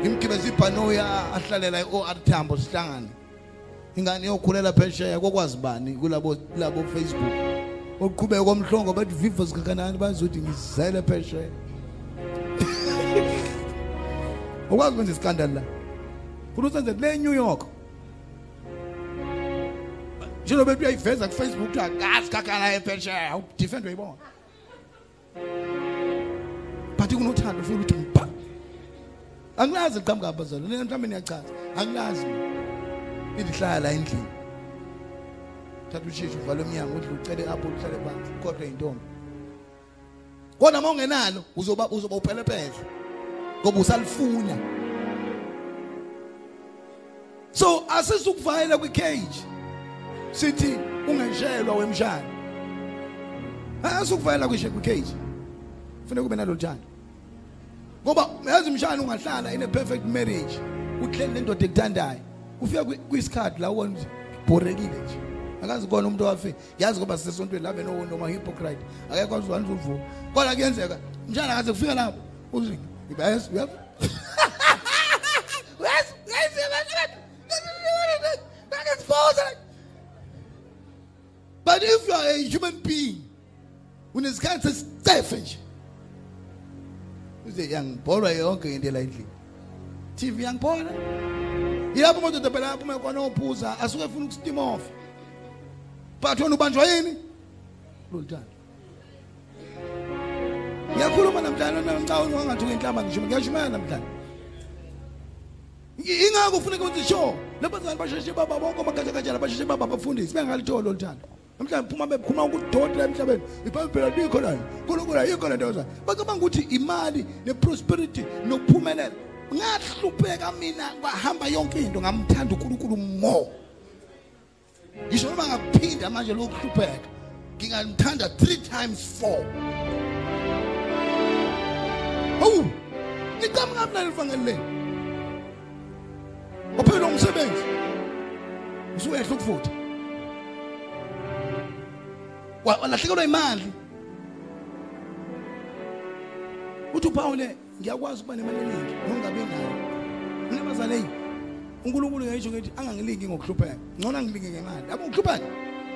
Ngimgibeza ibhanoya ahlalela i-OR Tambo sihlangane. Ingane yokhulela phesheya kokwazi bani kulabo labo Facebook? Okuqhubeka komhlongo bathi vivo zikakanani bazothi ngizele phesheya. Ukwazi kwenza iskandal la? Futhi usenze kule New York. Njalo bethi uyayiveza ku Facebook uthi akazi kakana ephesheya udefend uyibona but kunothando futhi uthi mpa anglazi liqhamuka abazalo nina mhlawumbe niyachaza. Anglazi indihlala la endlini. Thatha ushisho uvala umnyango udle ucele apho uhlale phansi kodwa intombi kodwa uma ungenalo uzoba uzoba uphelephele ngoba usalifuna so asisukuvayela kwi-cage. Sithi ungeshelwa wemshado. Asukuvayela kwi-cage. Kufanele kube nalo thando ngoba yazi umshana ungahlala in a perfect marriage uhleli nendoda ekuthandayo ufika kwisikhathi la ubona ukuthi borekile nje. Akazi kona umuntu owafe yazi ngoba sisesontweni labe no noma hypocrite akekho uzwana uvuka kodwa kuyenzeka mshana akaze kufika lapho uthi yes yes. Yes But if you are a human being, unesikhathi sesicefe nje uze yangibholwa yonke into la endlini TV yangibhola. Yilapho umuntu phela aphuma khona ophuza asuke efuna ukustim off. But wena ubanjwa yini? Loluthando ngiyakhuluma namhlanje namcaweni wangathuka inhlamba ngisho ngiyashumela namhlanje ingakho kufuneka ukuthi sho labazali basheshe baba bonke amagajagajana basheshe baba bafundisi bengalitholi loluthando mhlawumbe phuma bephuma ukudodla emhlabeni. Ibhayibheli likho lana uNkulunkulu ayikho lento zayo bacabanga ukuthi imali neprosperity nokuphumelela ngahlupheka mina kwahamba yonke into. Ngamthanda uNkulunkulu more. Ngisho noma ngakuphinda manje lokuhlupheka ngingamthanda 3 times 4 Hawu nicamanga mina lifangelele Uphela umsebenzi. Usuyehla ukufutha walahlekelwa imali uthi uPaul ngiyakwazi ukuba nemali eningi nongabe nayo nginabazalei uNkulunkulu ngiyisho ngithi angangilingi ngokuhlupheka. Ngcono angilingi ngemali. Yabo ukuhlupheka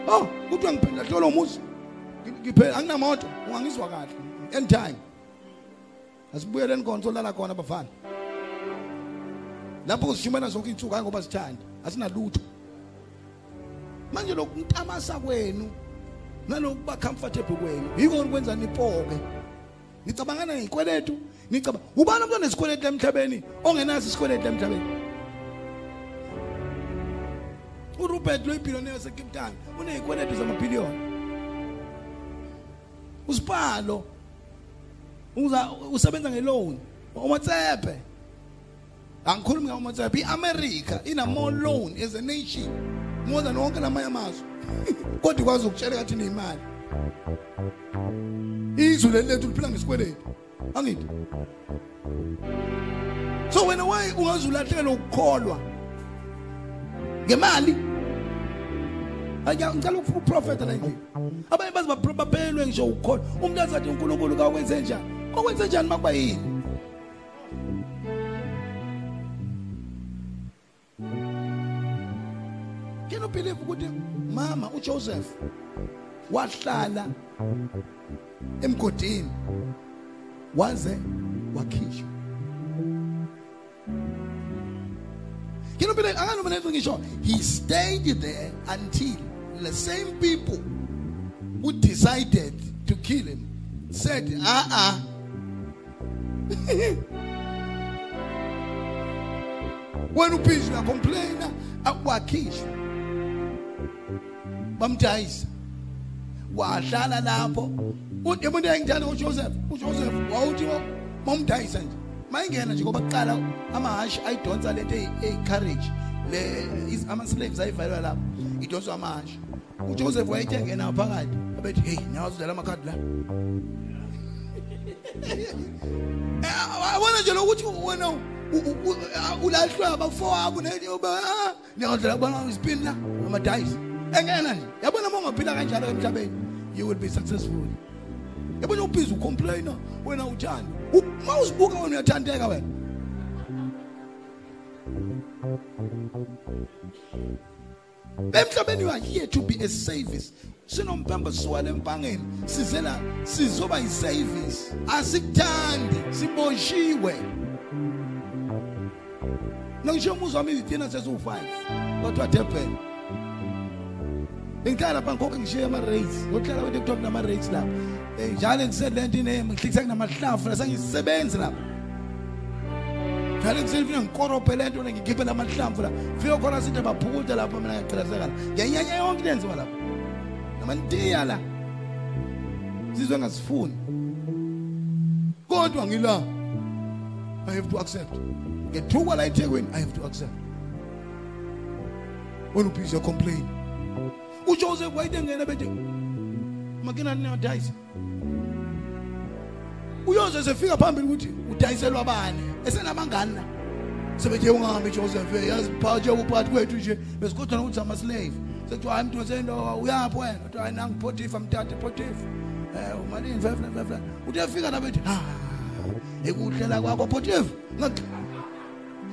oh kuthiwa ngiphendla hlolo umuzi. Ngiphela anginamoto. Ungangizwa kahle. Anytime. Asibuyele enkonzo lala khona bafana. Lapho sishimana zonke insuku hayi ngoba sithanda asinalutho. Manje lokuntamasa kwenu nalokuba comfortable kwenu. Yiko kwenza nipoke. Ngicabangana ngezikweletu ngicabanga ubani umuntu onesikweletu emhlabeni ongenaso isikweletu emhlabeni? uRobert lo ibillionaire waseCape Town unezikweletu zamabhiliyoni. Usipalo uza usebenza ngeloan. Umatsepe. Angikhulumi ngamatsepe iAmerica ina more loan as a nation. More than wonke lamanye amazwe kodwa ikwazi ukutshela kathi nemali izwe leli lethu liphila ngesikweletu angithi so wena waye ungazulahlekela ukukholwa ngemali ngicela ukufuna uprofeta la endlini abanye bazi baphelwe ngisho ukukholwa umuntu azathi uNkulunkulu kawwenze njani okwenze njani makuba yini Can you believe ukuthi mama uJoseph wahlala emgodini waze wakhishwa. He stayed there until the same people who decided to kill him said ah ah. When uphizwa uyacomplaina akwakhishwa bamdayisa wahlala lapho. Umuntu engithanda uJoseph. uJoseph wawuthi momdayisa nje. Mayingena nje ngoba kuqala amahashi ayidonsa lento eyicourage. Le is- ama slaves ayivalwa lapho. Idonswa amahashi. uJoseph wayethe ngena phakathi abethi hey nyawazi dlala amakhadi la. Eh, wabona nje lokuthi wena ulahlwa abafowabo niyadlala kubona isipini la. Amadayisi engena nje yabona uma ungaphila kanjalo emhlabeni you will be successful. Yabona ubhizi ucomplaina wena uthanda uma uzibuka wena uyathandeka wena. Emhlabeni you are here to be a service. Sinompembe siwale empangeni. Sizela sizoba yiservice. Asikuthandi siboshiwe. Nangisho umuzwa wami izithina sesu5 kodwa Durban Bengihlala lapha ngikho ngishiya ama rates ngohlala kwethu kuthiwa kunama rates lapha. Eh njalo ngiselento inemi ngihlikisa kunamahlafu la sengisebenzi lapha. Njalo ngiselifuna ngikorope lento ngikhiphe lamahlamvu la. Fika khona sithi baphukuta lapha mina ngiyaqhilazeka la ngiyanyanya yonke lenziwa lapha. Namantiya la. Sizwe ngasifuni kodwa ngila I have to accept. Ngethukwa la eThekwini I have to accept. When ubhizi complain. uJoseph wayitengena bethi makina ninodayisa uyoze sefika phambili ukuthi udayiselwa bani esenabangani la sebethe ungahambi Joseph yazi phakathi yokuphakathi kwethu nje besikhothana ukuthi ama slave sethi hayi mntu wasendo uyaphi wena? Uthi hayi nangi Potifa mthathe Potifa eh umalini 555 uthi yafika la bethi ha ekuhlela kwakho Potifa ngakho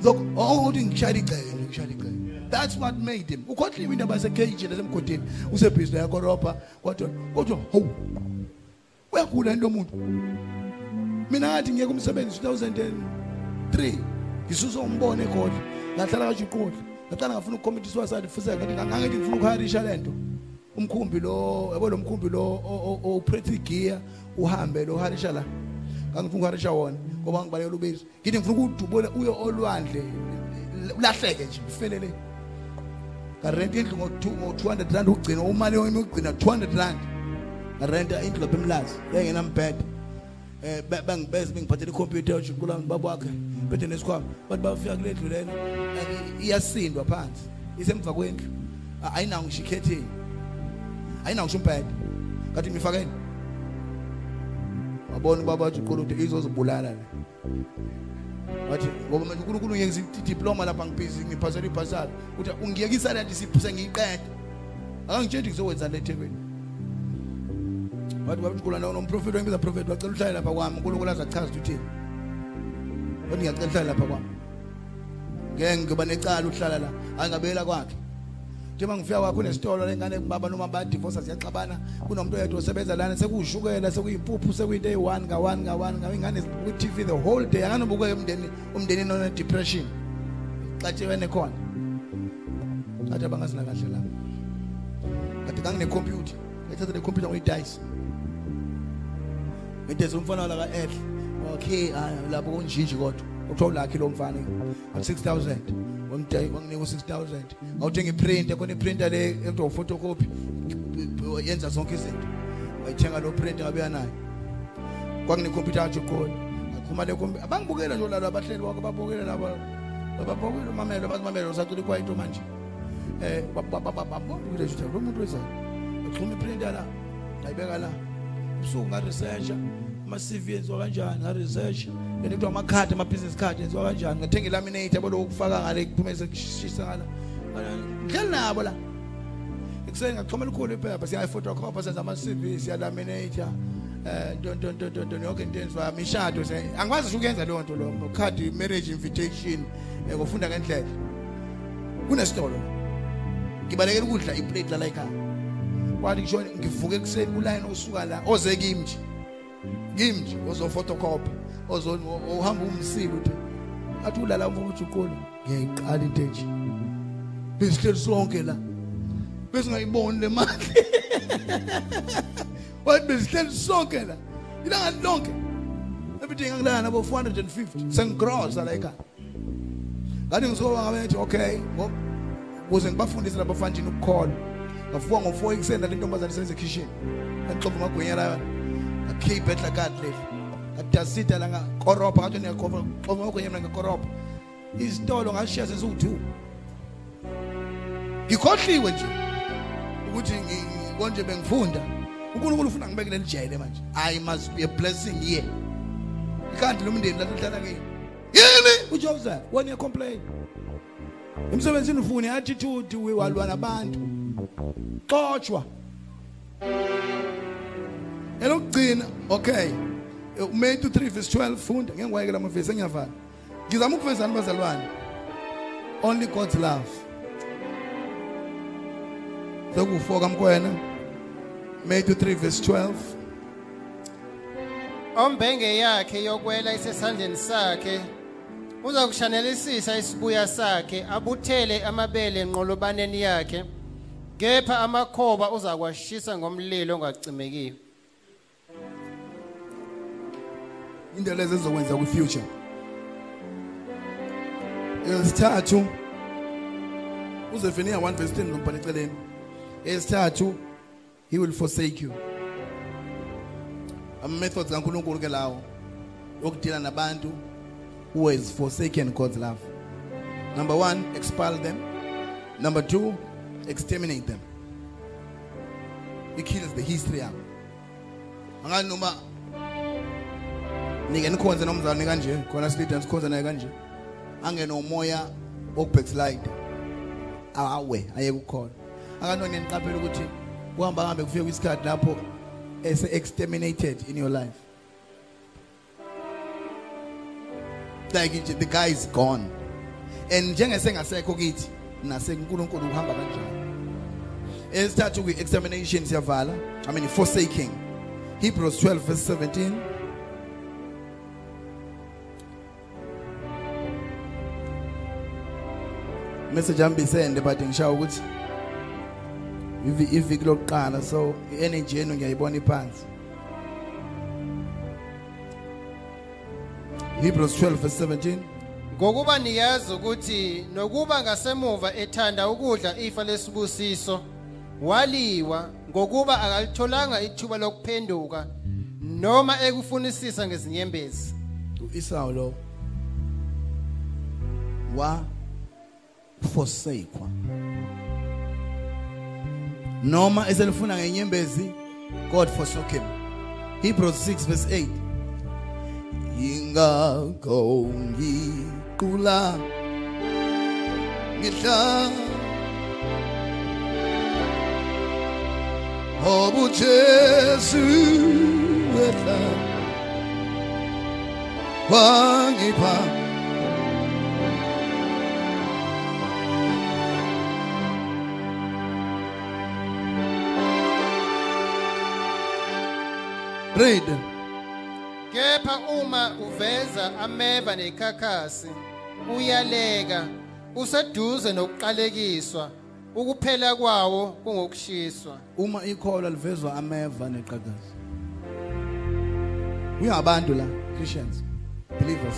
Look, oh, uthi ngishaya icele, ngishaya icele. That's what made him. Ukhohliwe indaba yaseCage lasemgodini. Usebhizi yakoropa kodwa kodwa ho. Uyakhula into umuntu. Mina ngathi ngiyeke umsebenzi 2003. Ngisusa umbone ekhona. Ngahlala kaJuqola. Ngaqala ngafuna ukucommit suicide futhi ngathi ngangathi ngifuna ukharisha lento. Umkhumbi lo, yabo lo mkhumbi lo opretty gear uhambe lo harisha la. ngangifuna ukuharisha wona ngoba ngibalekela ubizo ngithi ngifuna ukudubula uye olwandle ulahleke nje ufelele ngarenta indlu ngo-200 rand ugcina umali wami ugcina 200 rand. Ngarenta indlu lapha emlazi yayingenambhede. Eh ba- bangibeze bengiphathele ikhompyutha ujuqula baba wakhe bethe nesikhwama. Bathi bafika kule ndlu lena iyasindwa phansi isemva kwendlu. Ayinawo ngisho ikhetheni ayinawo ngisho umbhede. Kathi ngifakeni wabona ubaba wathi uqulude izozibulala le wathi ngoba manje uNkulunkulu ngiyekisa idiploma lapha ngibhizi ngiphasela ibhasari uthi ungiyekisa lento siphuse ngiyiqede akangitsheli ngizokwenza le eThekwini wathi babukhula nawo nomprofeti wengibiza prophet wacela uhlale lapha kwami. uNkulunkulu azachaza ukuthi uthini wathi ngiyacela uhlale lapha kwami. Ngeke ngiba necala uhlala la angabela kwakhe. Njengoba ngifika kwakho unesitolo lengane baba noma badivorce siyaxabana. Kunomuntu oyedwa osebenza lana sekushukela sekuyimpuphu sekuyinto eyi-1 nga-1 nga-1 ingane ku-tv the whole day anganobuke umndeni umndeni none depression. Xatshiwene khona athi abangazina kahle la. Kade ngangine-computer ngayithatha le computer ngiyidayisa. Ngidayisa umfana wala ka-ehle okay lapho kunjinji kodwa. Kuthiwa ulakhi lo mfana. Ngo-six thousand wanginika u-six thousand. Ngawuthenga iprint khona iprinter le ekuthiwa uphotocopy. Yenza zonke izinto. Wayithenga lo print ngabeya nayo. Kwakunekhompyutha kathi uqola akhuma le khompyutha abangibukela nje lalo abahleli wako babukele labo babukele umamelo bazimamelo sacula ikwayito manje. Eh babukele nje lo muntu wezayo axhuma iprinter la ngayibeka la. Ubusuku nga-researcha ama-cv enziwa kanjani? Nga-research lento kuthiwa amakhadi ama-business card enziwa kanjani? Ngathenga ilaminate yabo lokhu kufaka ngale kuphume sekushisa ngala. Ngihleli nabo la. Ekuseni ngachoma elikhulu iphepha siyayiphotocopha senza ama-cv siyalaminate don't yonke into enziwa mishado angikwazi nje ukuyenza leyo nto lo card marriage invitation eh, ngofunda ngendlela. Kunesitolo ngibalekela ukudla iplate la ekhaya. Kwathi ngisho ngivuke ekuseni kuline osuka la oze kimi nje. Kimi nje ozophotocopy. ozo ohamba umsile uthi athi ulala mfuna ukuthi uqolo ngiyayiqala into enje. Besihleli sonke la besingayiboni le mali. Wathi besihleli sonke la ilanga lonke. Everything angilala nabo 450 sengigrosa la ekhaya. Ngathi ngizoba ngabe okay ukuze ngibafundise labafanjini ukukhola ngafuka ngo4 ekuseni le ntombazane senze kitchen ngixoxa amagwinya la ngakhipha etla card leli ngadasita la ngakoropa ngathi niyakhofa xofa amagwinya mina ngakoropa izitolo ngashiya sesu2 ngikhohliwe nje ukuthi ngi- ngi- konje bengifunda. uNkulunkulu ufuna ngibekele lijele manje. I must be a blessing here ikanti lo mndeni lahlala kini. Yini? uJoseph wona uyacomplain. Emsebenzini ufuna i-attitude walwa nabantu. Xotshwa. Elokugcina okay. uMatthew 3 verse 12 funda ngeke ngiwayekela amavesi engiyavala ngizama ukuvezana bazalwane only God's love. Sokufoka mkwena Matthew 3 verse 12 ombenge yakhe yokwela isesandleni sakhe uza kushanelisisa isibuya sakhe abuthele amabele enqolobaneni yakhe kepha amakhoba uzakwashisa ngomlilo ongacimekiyo into lezi ezokwenza ku future. Esithathu uzefenia 1 verse 10 nombhala eceleni esithathu he will forsake you. Ama methods kaNkuluNkulu ke lawo okudila nabantu who has forsaken God's love. Number 1 expel them. Number 2 exterminate them. It kills the history. Yabo angani noma nike nikhonze nomzalwane kanje khona silida sikhonza naye kanje. Angena umoya wokubackslide awe ayeke ukukhona akanone niqaphela ukuthi kuhamba hambe kufike kwisikhathi lapho ese exterminated in your life. Like nje the guy is gone. And njengesengasekho kithi nase uNkulunkulu uhamba kanjalo. Esithathu kwi extermination siyavala i mean forsaking. Hebrews 12 verse 17 message yami bisende but ngishawa ukuthi ivi- iviki lokuqala so i-energy yenu ngiyayibona iphansi. Hebrews 12 verse 17 ngokuba niyazi ukuthi nokuba ngasemuva ethanda ukudla ifa lesibusiso waliwa ngokuba akalitholanga ithuba lokuphenduka noma ekufunisisa ngezinyembezi. uEsau lo wa forsakwa noma eselifuna ngenyembezi God forsook him Hebrews 6 verse 8 ingakho ngiqula ngihla Obu Jesu wetla Read kepha uma uveza ameva nekhakhasi uyaleka useduze nokuqalekiswa ukuphela kwawo kungokushiswa uma ikholwa livezwa ameva neqhakazi uyabantu la Christians believers.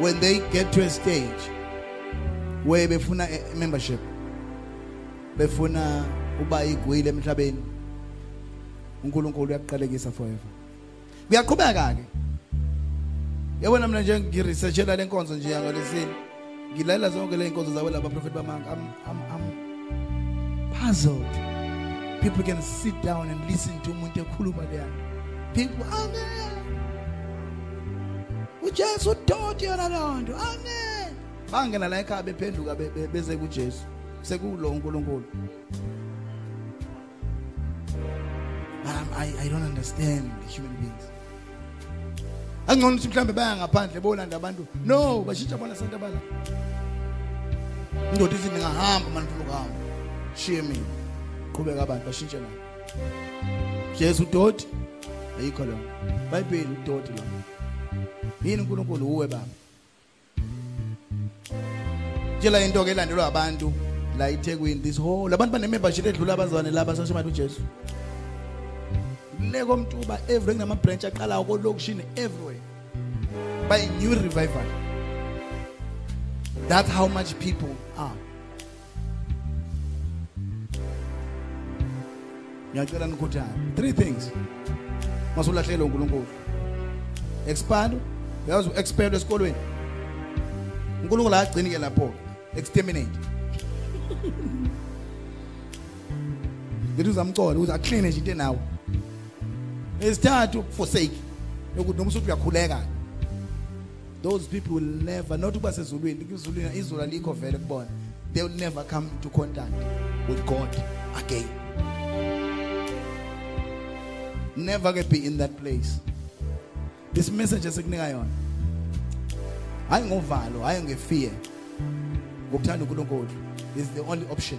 When they get to a stage where befuna membership befuna uba igwile emhlabeni uNkulunkulu uyaqalekisa forever. Kuyaqhubeka ke. Yabona mina nje ngiresearchela lenkonzo nje yangalesini ngilalela zonke le inkonzo zabo laba prophet bamanga. I'm, I'm, I'm puzzled. People can sit down and listen to umuntu ekhuluma leya people amen. uJesu udoti yona lonto amen. Bangena la ekhaya bephenduka be- be- beze kuJesu. Sekulo uNkulunkulu. But I'm- I, I don't understand human beings. Angcono ukuthi mhlambe baya ngaphandle bolanda abantu. No bashintsha bona santu abala. Indoda ithi ningahamba manje ufuna ukuhamba shiye mina. Qhubeka abantu bashintshe la Jesu udoti ayikho lo bayibheli udoti lo yini uNkulunkulu? Uwe baba. Tshela into ke elandelwa abantu la eThekwini this whole abantu bane membership edlula abazwane laba sashemali uJesu. Leko mtuba every kunama branch aqala kolokishini everywhere by new revival. That's how much people are. Ngiyacela nikhuthane three things. Masulahlelo uNkulunkulu. Expand. Uyazi expand esikolweni. uNkulunkulu agcini ke lapho exterminate. Ngithi uzamcola ukuze aclean nje into enawo. Esithathu forsake. Ukuthi noma usuthi uyakhuleka. Those people will never not ukuba sezulwini izulwini izulu alikho vele kubona. They will never come into contact with God again. Never get be in that place. This message esikunika yona hayi ngovalo hayi ngefear ngokuthanda uNkulunkulu is the only option.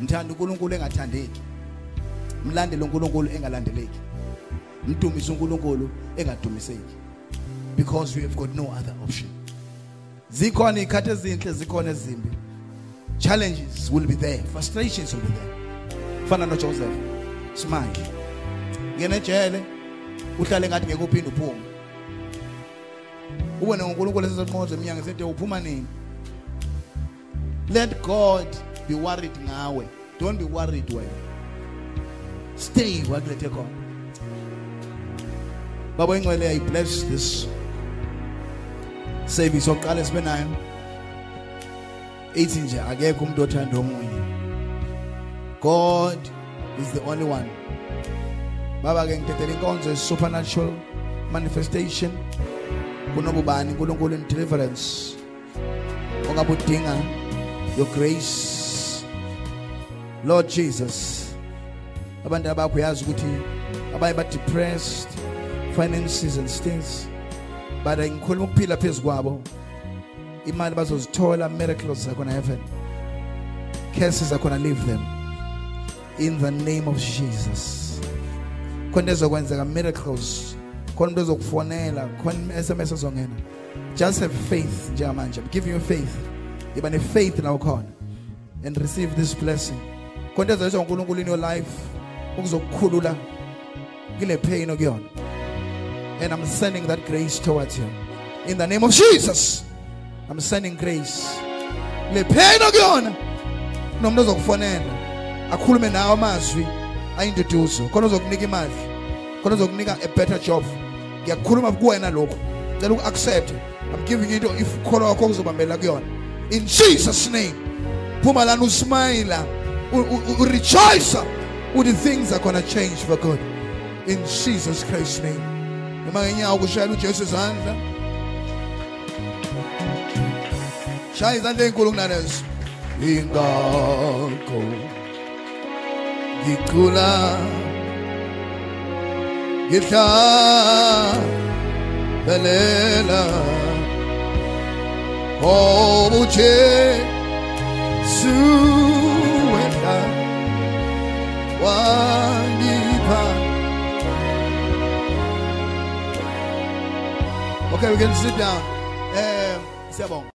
uNkulunkulu engathandeki mlandele uNkulunkulu engalandeleki. Mdumise uNkulunkulu engadumiseki. Because we have got no other option. Zikhona ikhathi ezinhle zikhona ezimbi. Challenges will be there. Frustrations will be there. Fana noJoseph. Simanje. Ngene ejele uhlale ngathi ngeke uphinde uphume ubone uNkulunkulu esezonqoza eminyango sethe uphuma nini? Let God be worried ngawe. Don't be worried wena. Stay wakulethe khona baba ingcwele i bless this service. Oqala sibe nayo. Ethi nje akekho umuntu othanda God is the only one. Baba ke ngitethela inkonzo supernatural manifestation. Kunobubani? uNkulunkulu in deliverance. Ongabe udinga your grace. Lord Jesus abantu abakho yazi ukuthi abaye ba depressed finances and things. But ngikhuluma ukuphila phezukwabo imali bazozithola miracles zakhona heaven. Curses zakhona leave them. In the name of Jesus. Khona ezokwenzeka miracles. Khona umuntu ozokufonela. Khona SMS ezongena. Just have faith njengamanje i'm giving you faith. Yiba ne faith la and receive this blessing. Khona ezoyiswa uNkulunkulu in your life ukuzokukhulula kule pain okuyona. And i'm sending that grace towards you. In the name of Jesus i'm sending grace. Le pain okuyona nomuntu ozokufonela akhulume nawe amazwi ayinduduzo khona uzokunika imali khona uzokunika a better job. Ngiyakhuluma kuwena lokho ngicela uku-accept. I'm giving you into if kholo wakho kuzobambela kuyona. In jesus name phuma lana usmayila urejoice uthi things are gonna change for good. In jesus christ name. Noma ngenyawo kushayela ujesu izandla shaya izandla ey'nkulu kunanezo ingakho ngicula ngihlabelela ngoba ujesu wehla wangipha okay we can sit down. Um